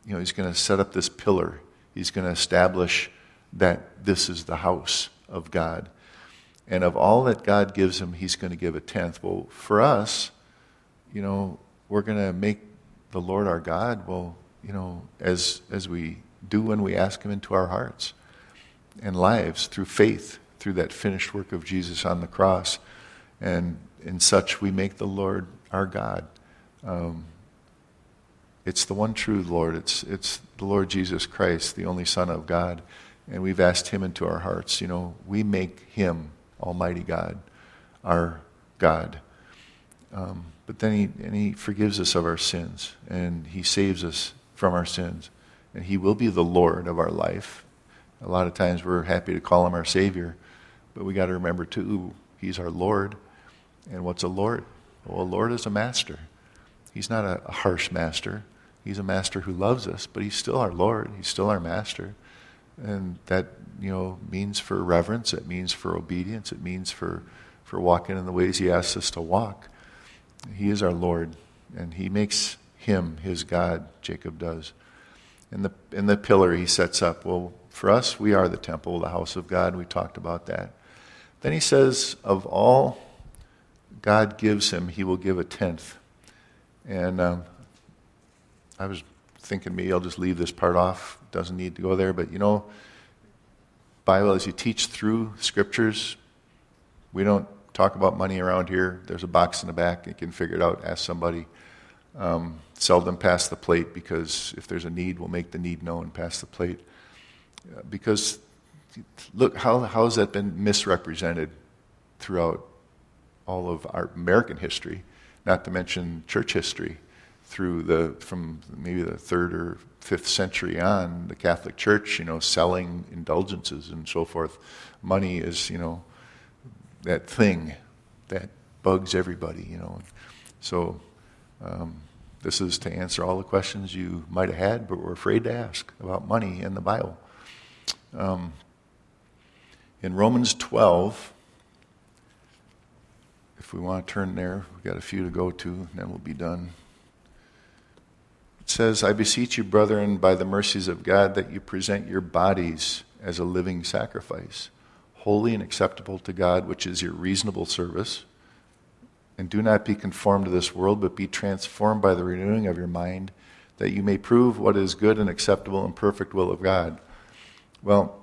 you know, he's going to set up this pillar. He's going to establish that this is the house of God. And of all that God gives him, he's going to give a tenth. Well, for us, you know, we're going to make the Lord our God. Well, you know, as, as we do when we ask Him into our hearts and lives through faith, through that finished work of Jesus on the cross. And in such, we make the Lord our God. Um, it's the one true Lord. It's, it's the Lord Jesus Christ, the only Son of God. And we've asked Him into our hearts. You know, we make Him, Almighty God, our God. Um, but then he, and he forgives us of our sins, and He saves us from our sins. And He will be the Lord of our life. A lot of times we're happy to call Him our Savior, but we got to remember, too, He's our Lord. And what's a Lord? Well, a Lord is a master. He's not a, a harsh master. He's a master who loves us, but He's still our Lord. He's still our master. And that, you know, means for reverence, it means for obedience, it means for, for walking in the ways He asks us to walk. He is our Lord, and He makes Him His God, Jacob does. In the, in the pillar He sets up, well, for us, we are the temple, the house of God. We talked about that. Then He says, of all God gives Him, He will give a tenth. And um, I was thinking maybe I'll just leave this part off. Doesn't need to go there. But you know, Bible, as you teach through scriptures, we don't talk about money around here. There's a box in the back. You can figure it out. Ask somebody. Um, seldom pass the plate because if there's a need, we'll make the need known. Pass the plate. Uh, because look, how, how has that been misrepresented throughout all of our American history, not to mention church history? through the from maybe the third or fifth century on, the Catholic Church, you know, selling indulgences and so forth. Money is, you know, that thing that bugs everybody, you know. So um, this is to answer all the questions you might have had, but were afraid to ask about money in the Bible. Um, in Romans 12, if we want to turn there, we've got a few to go to, and then we'll be done. It says, I beseech you, brethren, by the mercies of God, that you present your bodies as a living sacrifice, holy and acceptable to God, which is your reasonable service. And do not be conformed to this world, but be transformed by the renewing of your mind, that you may prove what is good and acceptable and perfect will of God. Well,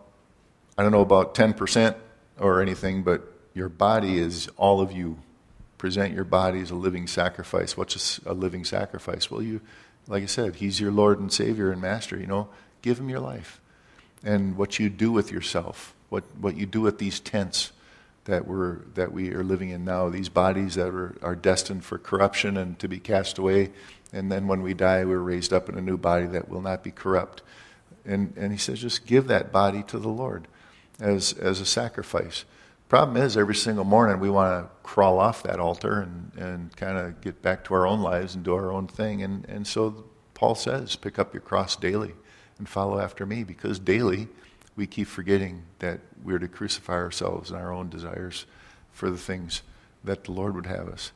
I don't know about 10% or anything, but your body is all of you. Present your body as a living sacrifice. What's a, living sacrifice? Well, you like I said, He's your Lord and Savior and Master. You know, give Him your life. And what you do with yourself, what, what you do with these tents that, we're, that we are living in now, these bodies that are, are destined for corruption and to be cast away. And then when we die, we're raised up in a new body that will not be corrupt. And, and He says, just give that body to the Lord as, as a sacrifice. Problem is, every single morning we want to crawl off that altar and, and kind of get back to our own lives and do our own thing. And, and so Paul says, pick up your cross daily and follow after me because daily we keep forgetting that we're to crucify ourselves and our own desires for the things that the Lord would have us.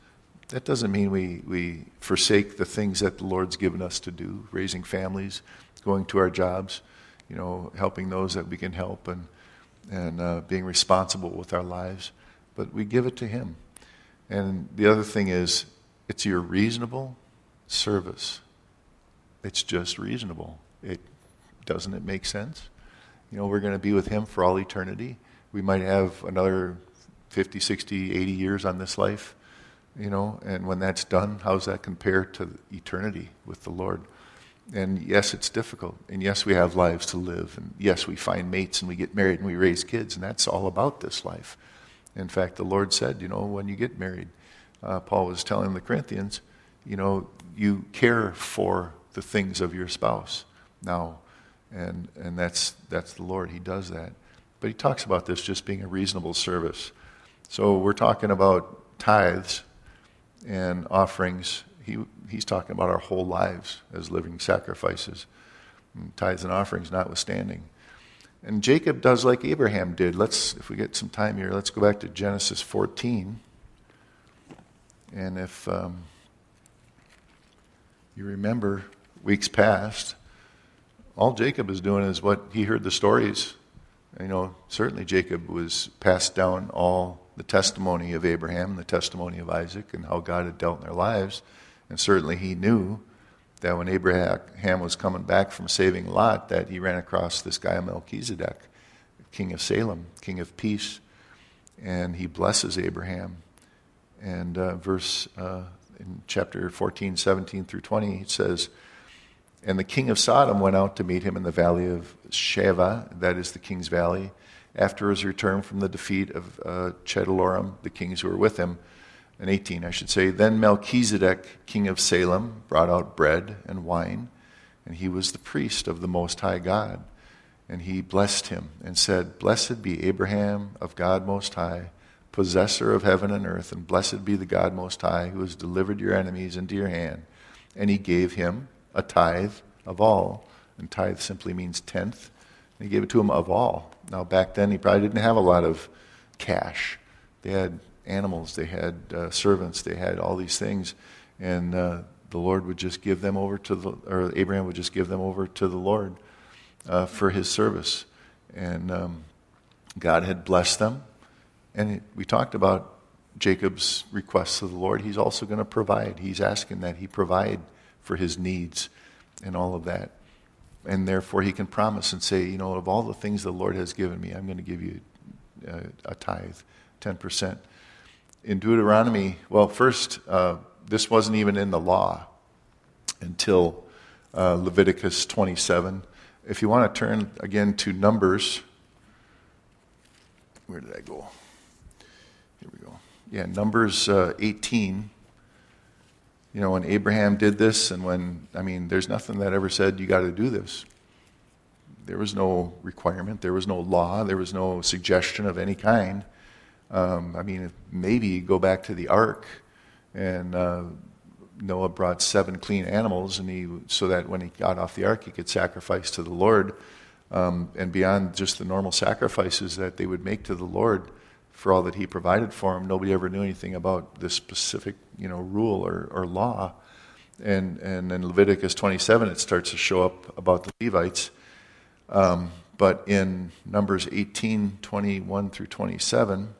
That doesn't mean we, we forsake the things that the Lord's given us to do, raising families, going to our jobs, you know, helping those that we can help and and uh, being responsible with our lives, but we give it to Him. And the other thing is, it's your reasonable service. It's just reasonable. It doesn't it make sense? You know, we're going to be with Him for all eternity. We might have another 50, 60, 80 years on this life, you know, and when that's done, how's that compare to eternity with the Lord? And yes, it's difficult. And yes, we have lives to live. And yes, we find mates and we get married and we raise kids. And that's all about this life. In fact, the Lord said, you know, when you get married, uh, Paul was telling the Corinthians, you know, you care for the things of your spouse now. And, and that's, that's the Lord. He does that. But he talks about this just being a reasonable service. So we're talking about tithes and offerings he, he's talking about our whole lives as living sacrifices, and tithes and offerings notwithstanding. And Jacob does like Abraham did. Let's, if we get some time here, let's go back to Genesis 14. And if um, you remember weeks past, all Jacob is doing is what he heard the stories. You know, certainly Jacob was passed down all the testimony of Abraham, the testimony of Isaac, and how God had dealt in their lives. And certainly he knew that when Abraham was coming back from saving Lot, that he ran across this guy Melchizedek, king of Salem, king of peace, and he blesses Abraham. And uh, verse uh, in chapter 14, 17 through 20, it says, And the king of Sodom went out to meet him in the valley of Shaveh, that is the king's valley, after his return from the defeat of uh, Chedorlaomer, the kings who were with him and 18, I should say. Then Melchizedek, king of Salem, brought out bread and wine, and he was the priest of the Most High God. And he blessed him and said, Blessed be Abraham of God Most High, possessor of heaven and earth, and blessed be the God Most High, who has delivered your enemies into your hand. And he gave him a tithe of all. And tithe simply means tenth. And he gave it to him of all. Now, back then, he probably didn't have a lot of cash. They had animals, they had uh, servants, they had all these things, and uh, the Lord would just give them over to the, or Abraham would just give them over to the Lord uh, for his service, and um, God had blessed them, and it, we talked about Jacob's requests to the Lord. He's also going to provide. He's asking that he provide for his needs and all of that. And therefore, he can promise and say, you know, of all the things the Lord has given me, I'm going to give you a, uh, a tithe, 10% in Deuteronomy, well, first, uh, this wasn't even in the law until uh, Leviticus 27. If you want to turn again to Numbers, where did I go? Here we go. Yeah, Numbers uh, 18. You know, when Abraham did this, and when, I mean, there's nothing that ever said you got to do this. There was no requirement, there was no law, there was no suggestion of any kind. Um, I mean, maybe go back to the ark, and uh, Noah brought seven clean animals, and he so that when he got off the ark, he could sacrifice to the Lord. Um, and beyond just the normal sacrifices that they would make to the Lord for all that He provided for him. nobody ever knew anything about this specific, you know, rule or, or law. And and in Leviticus 27, it starts to show up about the Levites. Um, but in Numbers 18, 21 through 27,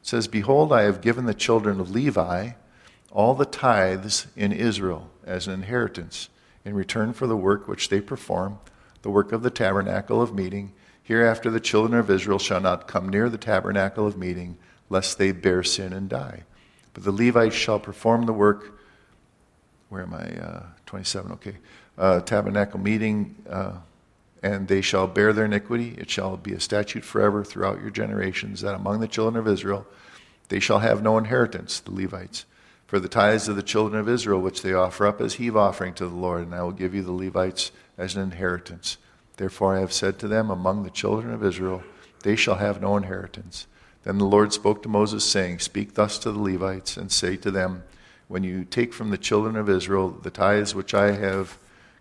says, Behold, I have given the children of Levi all the tithes in Israel as an inheritance in return for the work which they perform, the work of the tabernacle of meeting. Hereafter the children of Israel shall not come near the tabernacle of meeting, lest they bear sin and die. But the Levites shall perform the work. Where am I? Uh, 27, okay. Uh, tabernacle meeting. Uh, and they shall bear their iniquity. It shall be a statute forever throughout your generations that among the children of Israel they shall have no inheritance, the Levites. For the tithes of the children of Israel, which they offer up as heave offering to the Lord, and I will give you the Levites as an inheritance. Therefore I have said to them, Among the children of Israel, they shall have no inheritance. Then the Lord spoke to Moses, saying, Speak thus to the Levites, and say to them, When you take from the children of Israel the tithes which I have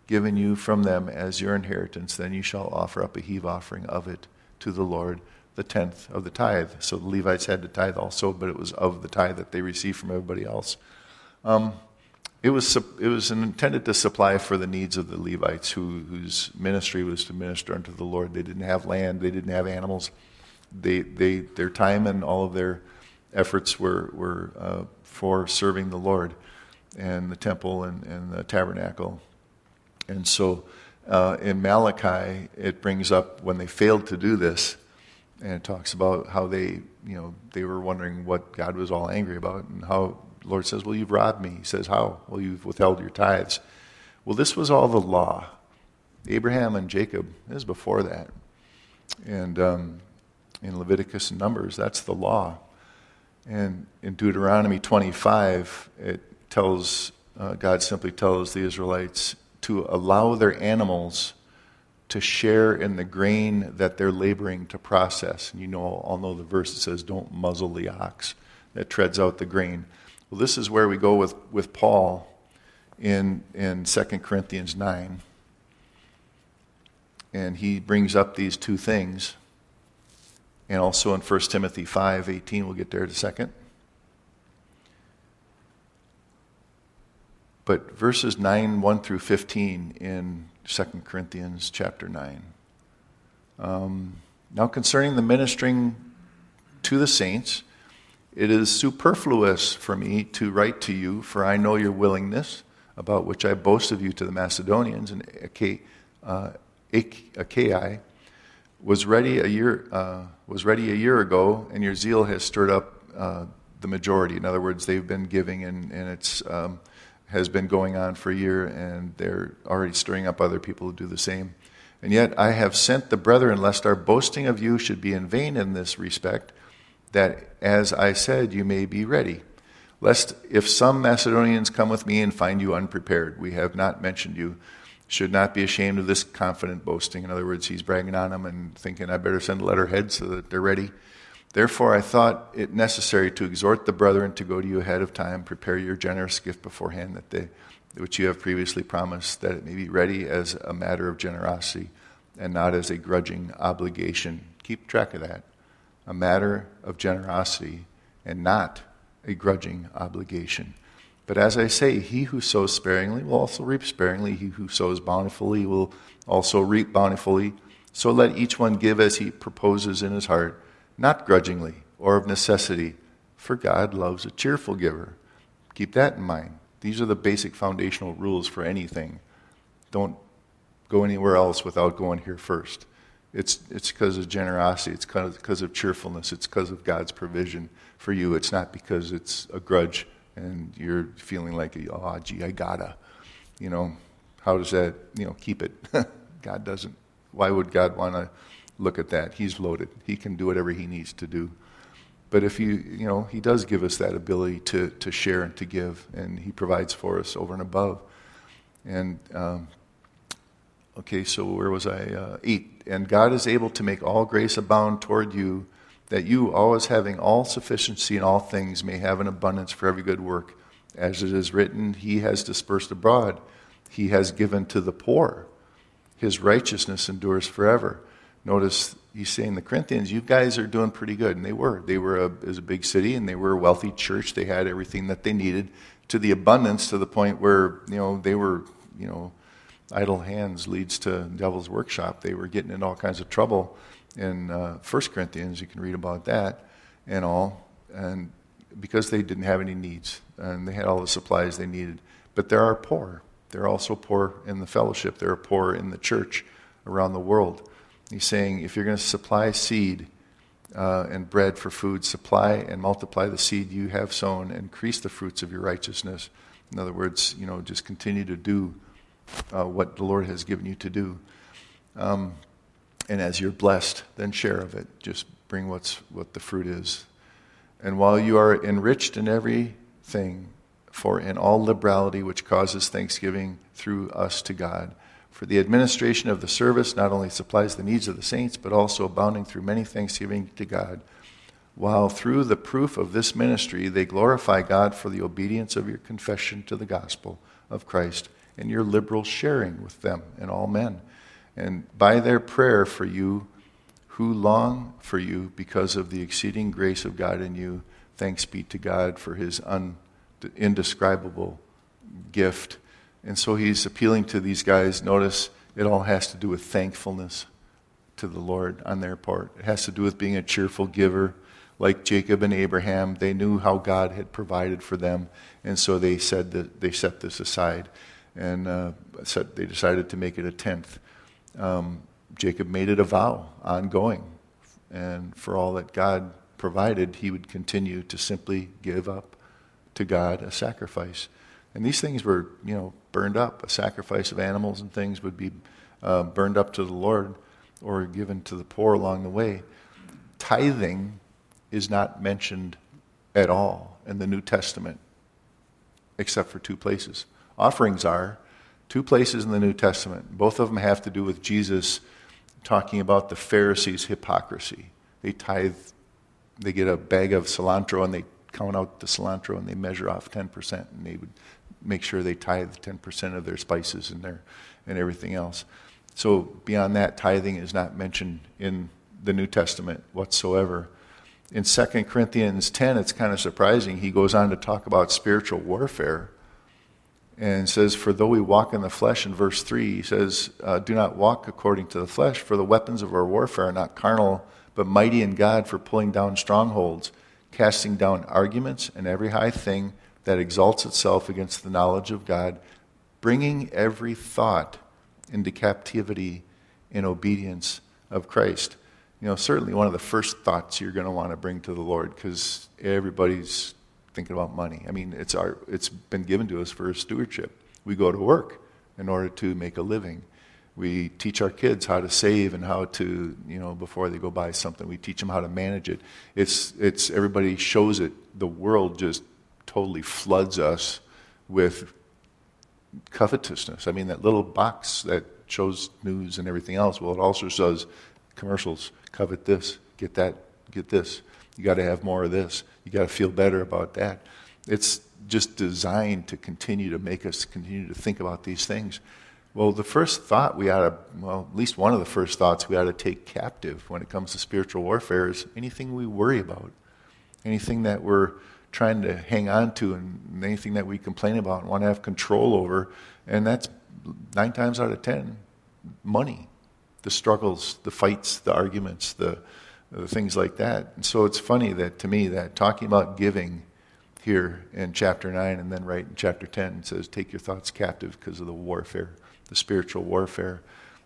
given you from them as your inheritance, then you shall offer up a heave offering of it to the Lord the tenth of the tithe. So the Levites had to tithe also, but it was of the tithe that they received from everybody else. Um, it was it was intended to supply for the needs of the Levites, who, whose ministry was to minister unto the Lord. They didn't have land, they didn't have animals. They, they their time and all of their efforts were were uh, for serving the Lord and the temple and, and the tabernacle. And so, uh, in Malachi, it brings up when they failed to do this and it talks about how they, you know, they were wondering what God was all angry about, and how the Lord says, "Well, you've robbed me." He says, "How?" Well, you've withheld your tithes. Well, this was all the law. Abraham and Jacob. Is before that, and um, in Leviticus and Numbers, that's the law. And in Deuteronomy 25, it tells uh, God simply tells the Israelites to allow their animals to share in the grain that they're laboring to process. And you know, all know the verse that says, Don't muzzle the ox that treads out the grain. Well, this is where we go with, with Paul in, in 2 Corinthians 9. And he brings up these two things. And also in 1 Timothy 5 18, we'll get there in a second. But verses 9, 1 through 15 in 2 Corinthians chapter 9. Um, now, concerning the ministering to the saints, it is superfluous for me to write to you, for I know your willingness about which I boast of you to the Macedonians and uh, Achaia, was ready a year uh, was ready a year ago, and your zeal has stirred up uh, the majority. In other words, they've been giving, and and it's um, has been going on for a year, and they're already stirring up other people to do the same. And yet I have sent the brethren, lest our boasting of you should be in vain in this respect, that as I said, you may be ready. Lest if some Macedonians come with me and find you unprepared, we have not mentioned you, should not be ashamed of this confident boasting. In other words, he's bragging on them and thinking, I better send a letterhead so that they're ready. Therefore, I thought it necessary to exhort the brethren to go to you ahead of time, prepare your generous gift beforehand, that they, which you have previously promised, that it may be ready as a matter of generosity and not as a grudging obligation. Keep track of that. A matter of generosity and not a grudging obligation. But as I say, he who sows sparingly will also reap sparingly. He who sows bountifully will also reap bountifully. So let each one give as he proposes in his heart, not grudgingly or of necessity, for God loves a cheerful giver. Keep that in mind. These are the basic foundational rules for anything. Don't go anywhere else without going here first. It's, it's because of generosity, it's because of cheerfulness, it's because of God's provision for you. It's not because it's a grudge and you're feeling like, oh, gee, I gotta. You know, how does that, you know, keep it? [laughs] God doesn't. Why would God want to look at that? He's loaded. He can do whatever he needs to do. But if you, you know, he does give us that ability to, to share and to give, and he provides for us over and above. And, um, okay, so where was I? Uh, eight. And God is able to make all grace abound toward you that you, always having all sufficiency in all things, may have an abundance for every good work. As it is written, He has dispersed abroad, He has given to the poor. His righteousness endures forever. Notice he's saying the Corinthians, you guys are doing pretty good. And they were. They were a, a big city and they were a wealthy church. They had everything that they needed to the abundance to the point where, you know, they were, you know, idle hands leads to devil's workshop. They were getting in all kinds of trouble in uh, 1 Corinthians. You can read about that and all. And because they didn't have any needs and they had all the supplies they needed. But there are poor. They're also poor in the fellowship. They're poor in the church around the world. He's saying if you're going to supply seed uh, and bread for food, supply and multiply the seed you have sown, increase the fruits of your righteousness. In other words, you know, just continue to do uh, what the Lord has given you to do. Um, and as you're blessed, then share of it. Just bring what's what the fruit is. And while you are enriched in everything, for in all liberality which causes thanksgiving through us to God, for the administration of the service not only supplies the needs of the saints, but also abounding through many thanksgiving to God, while through the proof of this ministry they glorify God for the obedience of your confession to the gospel of Christ and your liberal sharing with them and all men and by their prayer for you who long for you because of the exceeding grace of God in you, thanks be to God for his un, indescribable gift. And so he's appealing to these guys. Notice it all has to do with thankfulness to the Lord on their part. It has to do with being a cheerful giver. Like Jacob and Abraham, they knew how God had provided for them, and so they said that they set this aside, and uh, they decided to make it a tenth um, Jacob made it a vow ongoing. And for all that God provided, he would continue to simply give up to God a sacrifice. And these things were, you know, burned up. A sacrifice of animals and things would be uh, burned up to the Lord or given to the poor along the way. Tithing is not mentioned at all in the New Testament, except for two places. Offerings are, Two places in the New Testament. Both of them have to do with Jesus talking about the Pharisees' hypocrisy. They tithe, they get a bag of cilantro and they count out the cilantro and they measure off 10%, and they would make sure they tithe 10% of their spices and, their, and everything else. So, beyond that, tithing is not mentioned in the New Testament whatsoever. In 2 Corinthians 10, it's kind of surprising. He goes on to talk about spiritual warfare and says, For though we walk in the flesh, in verse 3, he says, uh, Do not walk according to the flesh, for the weapons of our warfare are not carnal, but mighty in God for pulling down strongholds, casting down arguments and every high thing that exalts itself against the knowledge of God, bringing every thought into captivity in obedience of Christ. You know, certainly one of the first thoughts you're going to want to bring to the Lord because everybody's thinking about money. I mean, it's, our, it's been given to us for stewardship. We go to work in order to make a living. We teach our kids how to save and how to, you know, before they go buy something, we teach them how to manage it. It's, it's everybody shows it. The world just totally floods us with covetousness. I mean, that little box that shows news and everything else, well, it also says commercials covet this, get that, get this. You got to have more of this. You got to feel better about that. It's just designed to continue to make us continue to think about these things. Well, the first thought we ought to, well, at least one of the first thoughts we ought to take captive when it comes to spiritual warfare is anything we worry about, anything that we're trying to hang on to, and anything that we complain about and want to have control over. And that's nine times out of ten money, the struggles, the fights, the arguments, the, the Uh, things like that. And so it's funny that to me that talking about giving here in chapter 9 and then right in chapter 10 it says take your thoughts captive because of the warfare the spiritual warfare,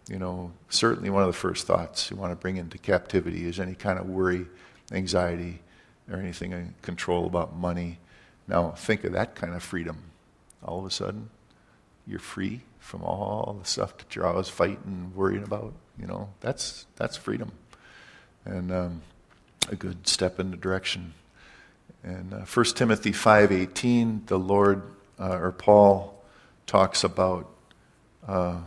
you know, certainly one of the first thoughts you want to bring into captivity is any kind of worry, anxiety, or anything in control about money. Now, think of that kind of freedom. All of a sudden, you're free from all the stuff that you're always fighting, and worrying about. You know, that's that's freedom, and um, a good step in the direction. And uh, 1 Timothy five eighteen, the Lord uh, or Paul talks about uh,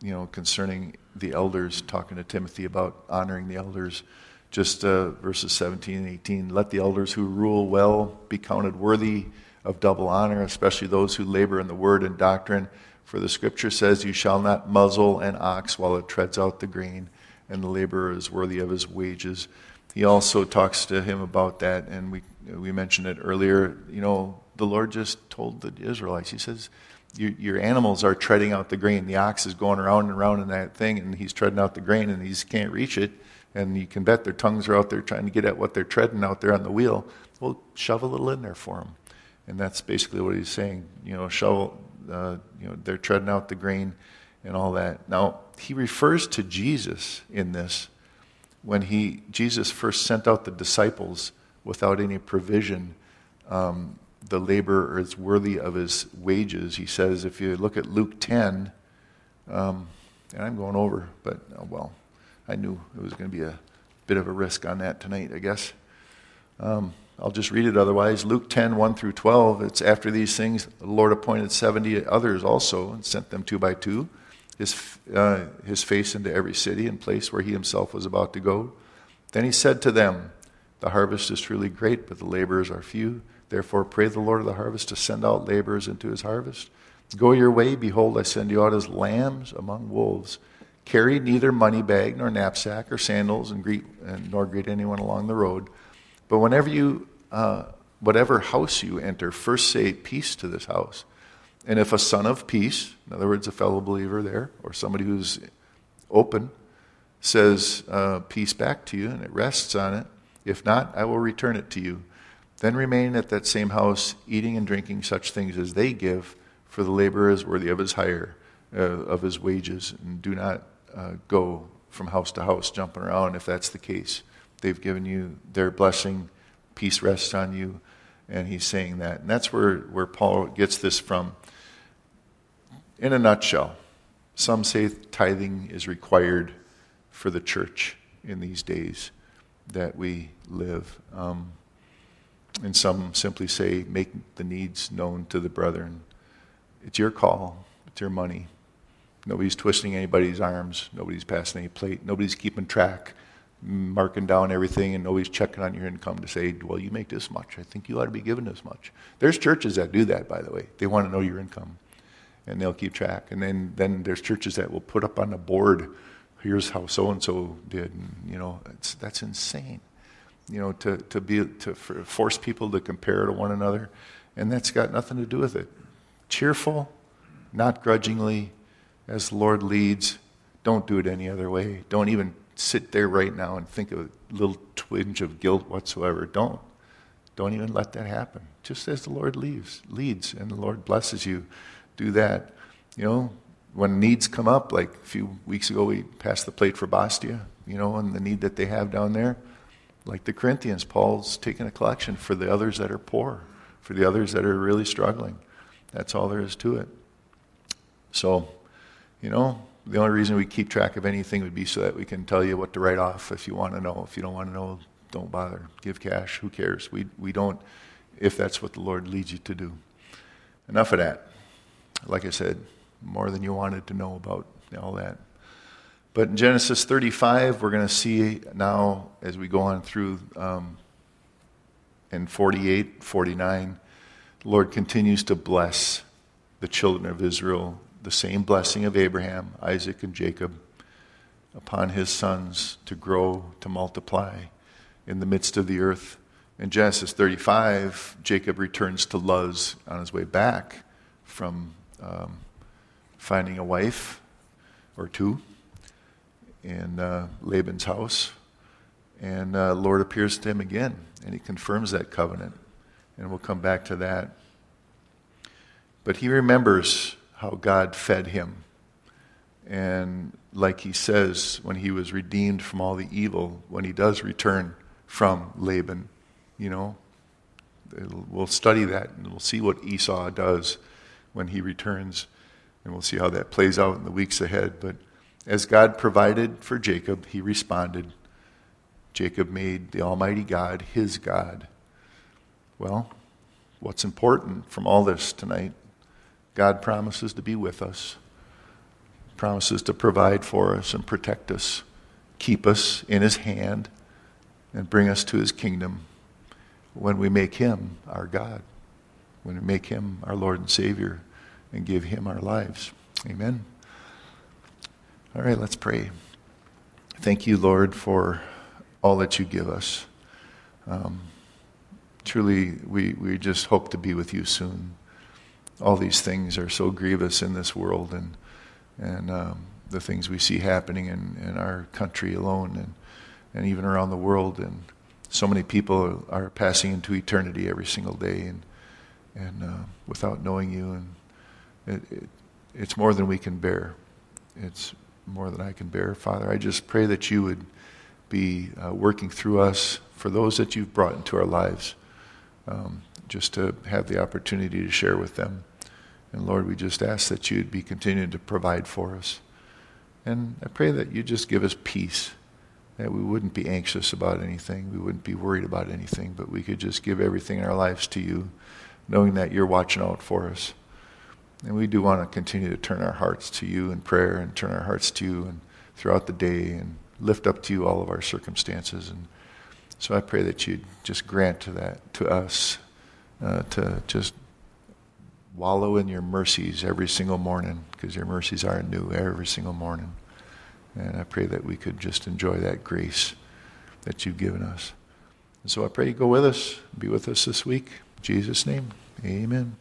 you know, concerning the elders, talking to Timothy about honoring the elders. Just uh, verses 17 and 18. Let the elders who rule well be counted worthy of double honor, especially those who labor in the word and doctrine. For the scripture says, You shall not muzzle an ox while it treads out the grain, and the laborer is worthy of his wages. He also talks to him about that, and we, we mentioned it earlier. You know, the Lord just told the Israelites, He says, your, your, animals are treading out the grain. The ox is going around and around in that thing, and he's treading out the grain, and he can't reach it. And you can bet their tongues are out there trying to get at what they're treading out there on the wheel. Well, shove a little in there for them. And that's basically what he's saying. You know, shovel, uh, you know, they're treading out the grain and all that. Now, he refers to Jesus in this when he Jesus first sent out the disciples without any provision. Um, the laborer is worthy of his wages. He says, if you look at Luke 10, um, and I'm going over, but oh, well, I knew it was going to be a bit of a risk on that tonight, I guess. Um, I'll just read it otherwise. Luke 10, 1 through 12. It's after these things, the Lord appointed 70 others also and sent them two by two, his, uh, his face into every city and place where he himself was about to go. Then he said to them, The harvest is truly great, but the laborers are few. Therefore, pray the Lord of the harvest to send out laborers into his harvest. Go your way. Behold, I send you out as lambs among wolves. Carry neither money bag nor knapsack or sandals, and greet and nor greet anyone along the road. But whenever you, uh, whatever house you enter, first say peace to this house. And if a son of peace, in other words, a fellow believer there, or somebody who's open, says uh, peace back to you, and it rests on it. If not, I will return it to you. Then remain at that same house, eating and drinking such things as they give, for the laborer is worthy of his hire, uh, of his wages, and do not uh, go from house to house jumping around if that's the case. They've given you their blessing, peace rests on you, and he's saying that. And that's where, where Paul gets this from. In a nutshell, some say tithing is required for the church in these days that we live. Um, and some simply say, make the needs known to the brethren. It's your call, it's your money. Nobody's twisting anybody's arms, nobody's passing any plate, nobody's keeping track, marking down everything, and nobody's checking on your income to say, well, you make this much. I think you ought to be given this much. There's churches that do that, by the way. They want to know your income, and they'll keep track. And then, then there's churches that will put up on the board, here's how so and so did. And, you know, that's insane you know, to, to, be, to force people to compare to one another. And that's got nothing to do with it. Cheerful, not grudgingly, as the Lord leads. Don't do it any other way. Don't even sit there right now and think of a little twinge of guilt whatsoever. Don't. Don't even let that happen. Just as the Lord leads, leads and the Lord blesses you, do that. You know, when needs come up, like a few weeks ago, we passed the plate for Bastia, you know, and the need that they have down there. Like the Corinthians, Paul's taking a collection for the others that are poor, for the others that are really struggling. That's all there is to it. So, you know, the only reason we keep track of anything would be so that we can tell you what to write off if you want to know. If you don't want to know, don't bother. Give cash. Who cares? We, we don't, if that's what the Lord leads you to do. Enough of that. Like I said, more than you wanted to know about all that. But in Genesis 35, we're going to see now as we go on through um, in 48, 49, the Lord continues to bless the children of Israel, the same blessing of Abraham, Isaac, and Jacob upon his sons to grow, to multiply in the midst of the earth. In Genesis 35, Jacob returns to Luz on his way back from um, finding a wife or two in uh, Laban's house. And uh, Lord appears to him again, and he confirms that covenant. And we'll come back to that. But he remembers how God fed him. And like he says, when he was redeemed from all the evil, when he does return from Laban, you know, we'll study that and we'll see what Esau does when he returns. And we'll see how that plays out in the weeks ahead. But as God provided for Jacob, he responded. Jacob made the Almighty God his God. Well, what's important from all this tonight? God promises to be with us, promises to provide for us and protect us, keep us in his hand, and bring us to his kingdom when we make him our God, when we make him our Lord and Savior and give him our lives. Amen. All right, let's pray. Thank you, Lord, for all that you give us. Um, truly, we, we just hope to be with you soon. All these things are so grievous in this world, and, and um, the things we see happening in, in our country alone and, and even around the world. And so many people are passing into eternity every single day and, and uh, without knowing you. And it, it, it's more than we can bear. It's more than I can bear. Father, I just pray that you would be uh, working through us for those that you've brought into our lives, um, just to have the opportunity to share with them. And Lord, we just ask that you'd be continuing to provide for us. And I pray that you just give us peace, that we wouldn't be anxious about anything, we wouldn't be worried about anything, but we could just give everything in our lives to you, knowing that you're watching out for us. And we do want to continue to turn our hearts to you in prayer and turn our hearts to you and throughout the day and lift up to you all of our circumstances. And so I pray that you'd just grant to that to us uh, to just wallow in your mercies every single morning because your mercies are new every single morning. And I pray that we could just enjoy that grace that you've given us. And so I pray you go with us, be with us this week. In Jesus' name, amen.